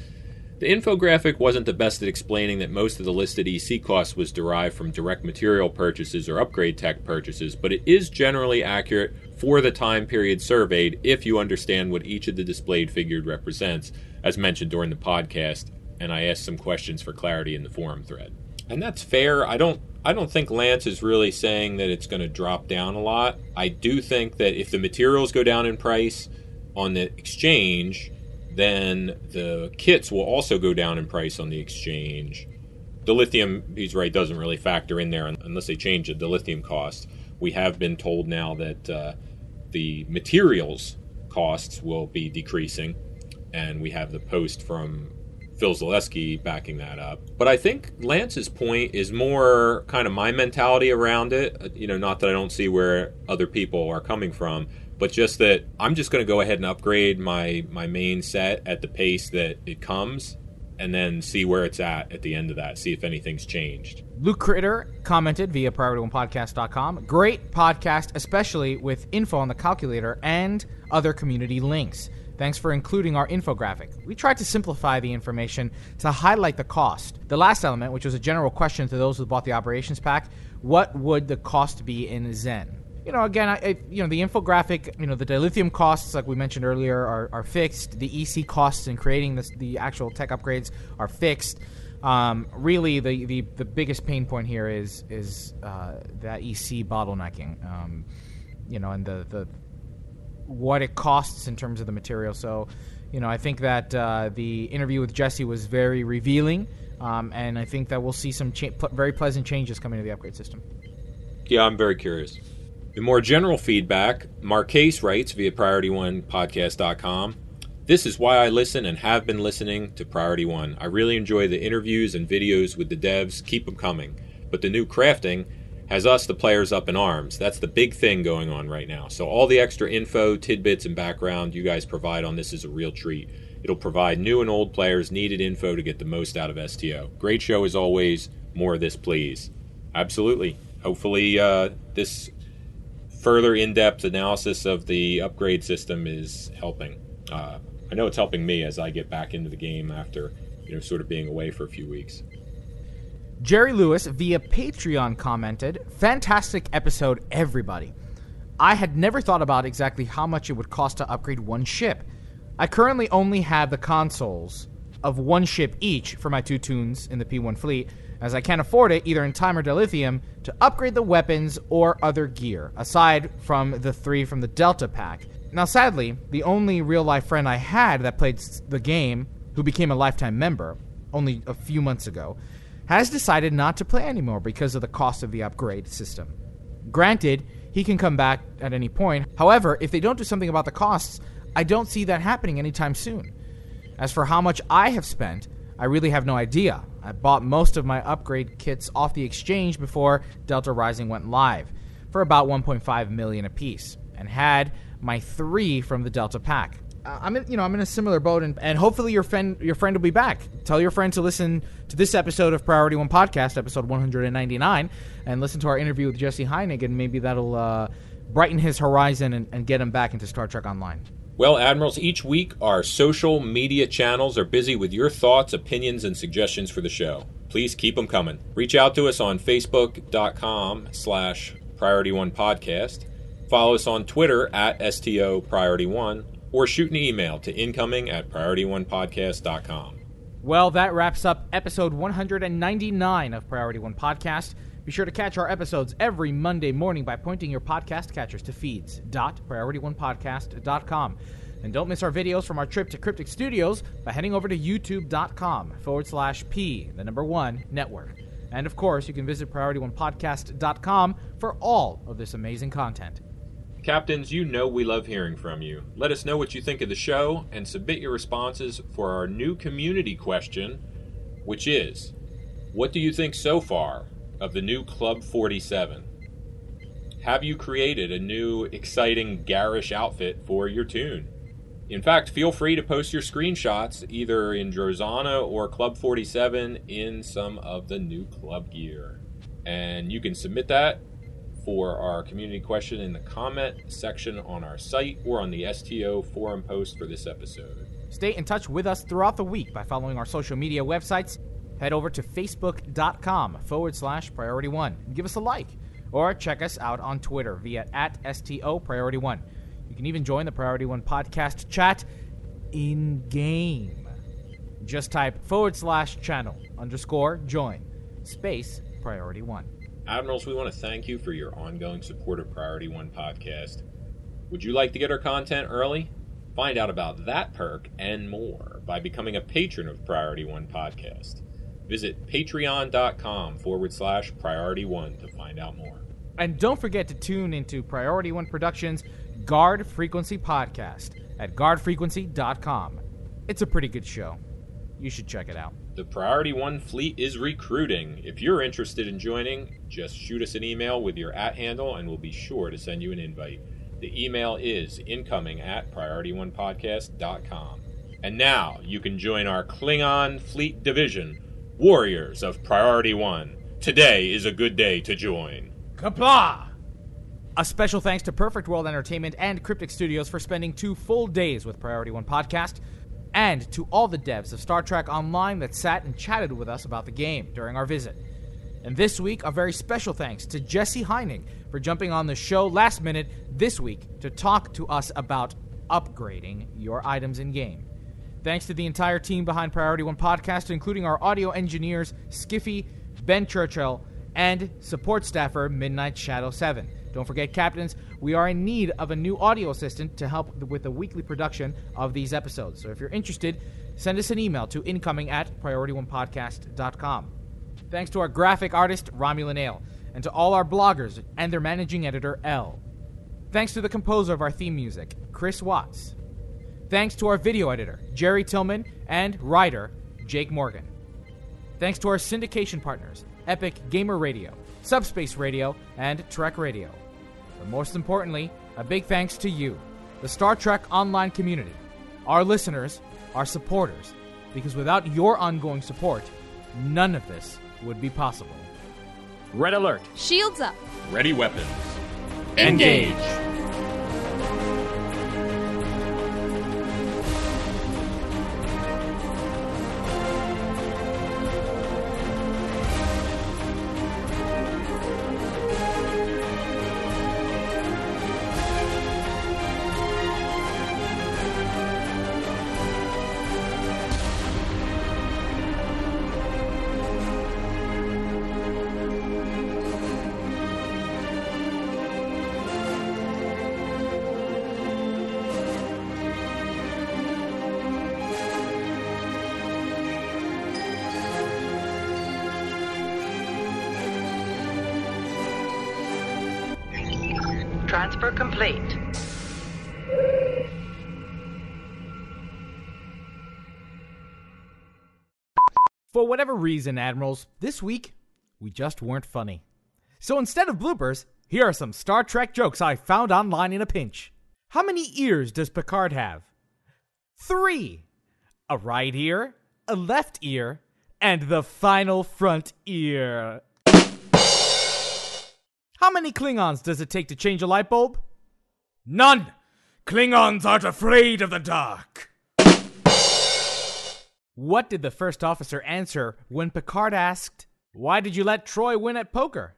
The infographic wasn't the best at explaining that most of the listed EC costs was derived from direct material purchases or upgrade tech purchases, but it is generally accurate for the time period surveyed if you understand what each of the displayed figures represents, as mentioned during the podcast, and I asked some questions for clarity in the forum thread. And that's fair. I don't I don't think Lance is really saying that it's going to drop down a lot. I do think that if the materials go down in price on the exchange, then the kits will also go down in price on the exchange. Dilithium, he's right, doesn't really factor in there unless they change it, dilithium cost. We have been told now that uh, the materials costs will be decreasing, and we have the post from Phil Zaleski backing that up. But I think Lance's point is more kind of my mentality around it. You know, not that I don't see where other people are coming from, but just that I'm just going to go ahead and upgrade my my main set at the pace that it comes and then see where it's at at the end of that, see if anything's changed. Luke Critter commented via PriorityOnePodcast.com. Great podcast, especially with info on the calculator and other community links. Thanks for including our infographic. We tried to simplify the information to highlight the cost. The last element, which was a general question to those who bought the operations pack, what would the cost be in Zen? you know, again, I, you know, the infographic, you know, the dilithium costs, like we mentioned earlier, are, are fixed. The EC costs in creating this, the actual tech upgrades are fixed. Um, really, the, the, the biggest pain point here is is uh, that EC bottlenecking. Um, you know, and the, the what it costs in terms of the material. So, you know, I think that uh, the interview with Jesse was very revealing, um, and I think that we'll see some cha- very pleasant changes coming to the upgrade system. Yeah, I'm very curious. In more general feedback, Marquise writes via PriorityOnePodcast.com. This is why I listen and have been listening to Priority One. I really enjoy the interviews and videos with the devs. Keep them coming. But the new crafting has us, the players, up in arms. That's the big thing going on right now. So, all the extra info, tidbits, and background you guys provide on this is a real treat. It'll provide new and old players needed info to get the most out of STO. Great show as always. More of this, please. Absolutely. Hopefully, uh, this further in-depth analysis of the upgrade system is helping. Uh, I know it's helping me as I get back into the game after you know sort of being away for a few weeks. Jerry Lewis via Patreon commented, "Fantastic episode, everybody. I had never thought about exactly how much it would cost to upgrade one ship. I currently only have the consoles of one ship each for my two toons in the P1 fleet, as I can't afford it either in time or dilithium to upgrade the weapons or other gear, aside from the three from the Delta pack. Now, sadly, the only real life friend I had that played the game, who became a lifetime member only a few months ago, has decided not to play anymore because of the cost of the upgrade system. Granted, he can come back at any point. However, if they don't do something about the costs, I don't see that happening anytime soon. As for how much I have spent, I really have no idea. I bought most of my upgrade kits off the exchange before Delta Rising went live for about 1.5 million apiece and had my 3 from the Delta pack. I'm in, you know, I'm in a similar boat, and, and hopefully your friend, your friend will be back. Tell your friend to listen to this episode of Priority One Podcast, episode 199, and listen to our interview with Jesse Heinig, and maybe that'll uh, brighten his horizon and, and get him back into Star Trek Online. Well, Admirals, each week our social media channels are busy with your thoughts, opinions, and suggestions for the show. Please keep them coming. Reach out to us on facebook.com slash priority one podcast. Follow us on Twitter at STO Priority One, or shoot an email to incoming at priorityonepodcast.com. Well, that wraps up episode 199 of Priority One Podcast. Be sure to catch our episodes every Monday morning by pointing your podcast catchers to feeds.priorityonepodcast.com. And don't miss our videos from our trip to Cryptic Studios by heading over to youtube.com forward slash P, the number one network. And of course, you can visit priorityonepodcast.com for all of this amazing content. Captains, you know we love hearing from you. Let us know what you think of the show and submit your responses for our new community question, which is What do you think so far of the new Club 47? Have you created a new, exciting, garish outfit for your tune? In fact, feel free to post your screenshots either in Drozana or Club 47 in some of the new club gear. And you can submit that for our community question in the comment section on our site or on the STO forum post for this episode. Stay in touch with us throughout the week by following our social media websites head over to facebook.com forward slash priority one and give us a like. Or check us out on Twitter via at STO Priority One. You can even join the Priority One podcast chat in game. Just type forward slash channel underscore join space priority one. Admirals, we want to thank you for your ongoing support of Priority One podcast. Would you like to get our content early? Find out about that perk and more by becoming a patron of Priority One podcast. Visit patreon.com forward slash priority one to find out more. And don't forget to tune into Priority One Productions Guard Frequency Podcast at guardfrequency.com. It's a pretty good show. You should check it out. The Priority One fleet is recruiting. If you're interested in joining, just shoot us an email with your at handle and we'll be sure to send you an invite. The email is incoming at priorityonepodcast.com. And now you can join our Klingon Fleet Division Warriors of Priority One. Today is a good day to join. Qapla'! A special thanks to Perfect World Entertainment and Cryptic Studios for spending two full days with Priority One Podcast, and to all the devs of Star Trek Online that sat and chatted with us about the game during our visit. And this week, a very special thanks to Jesse Heinig for jumping on the show last minute this week to talk to us about upgrading your items in game. Thanks to the entire team behind Priority One Podcast, including our audio engineers, Skiffy, Ben Churchill, and support staffer Midnight Shadow 7. Don't forget, captains, we are in need of a new audio assistant to help with the weekly production of these episodes. So if you're interested, send us an email to incoming at priorityonepodcast.com. Thanks to our graphic artist, Romulan Ale, and to all our bloggers and their managing editor, L. Thanks to the composer of our theme music, Chris Watts. Thanks to our video editor, Jerry Tillman, and writer, Jake Morgan. Thanks to our syndication partners, Epic Gamer Radio, Subspace Radio, and Trek Radio. But most importantly, a big thanks to you, the Star Trek online community, our listeners, our supporters, because without your ongoing support, none of this would be possible. Red alert. Shields up. Ready weapons. Engage. Transfer reason, Admirals, this week, we just weren't funny. So instead of bloopers, here are some Star Trek jokes I found online in a pinch. How many ears does Picard have? Three. A right ear, a left ear, and the final front ear. How many Klingons does it take to change a light bulb? None! Klingons aren't afraid of the dark. What did the first officer answer when Picard asked, Why did you let Troi win at poker?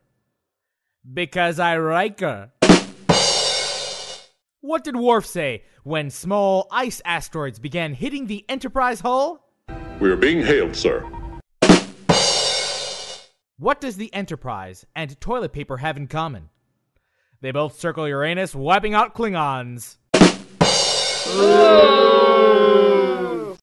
Because I like her. What did Worf say when small ice asteroids began hitting the Enterprise hull? We are being hailed, sir. What does the Enterprise and toilet paper have in common? They both circle Uranus, wiping out Klingons.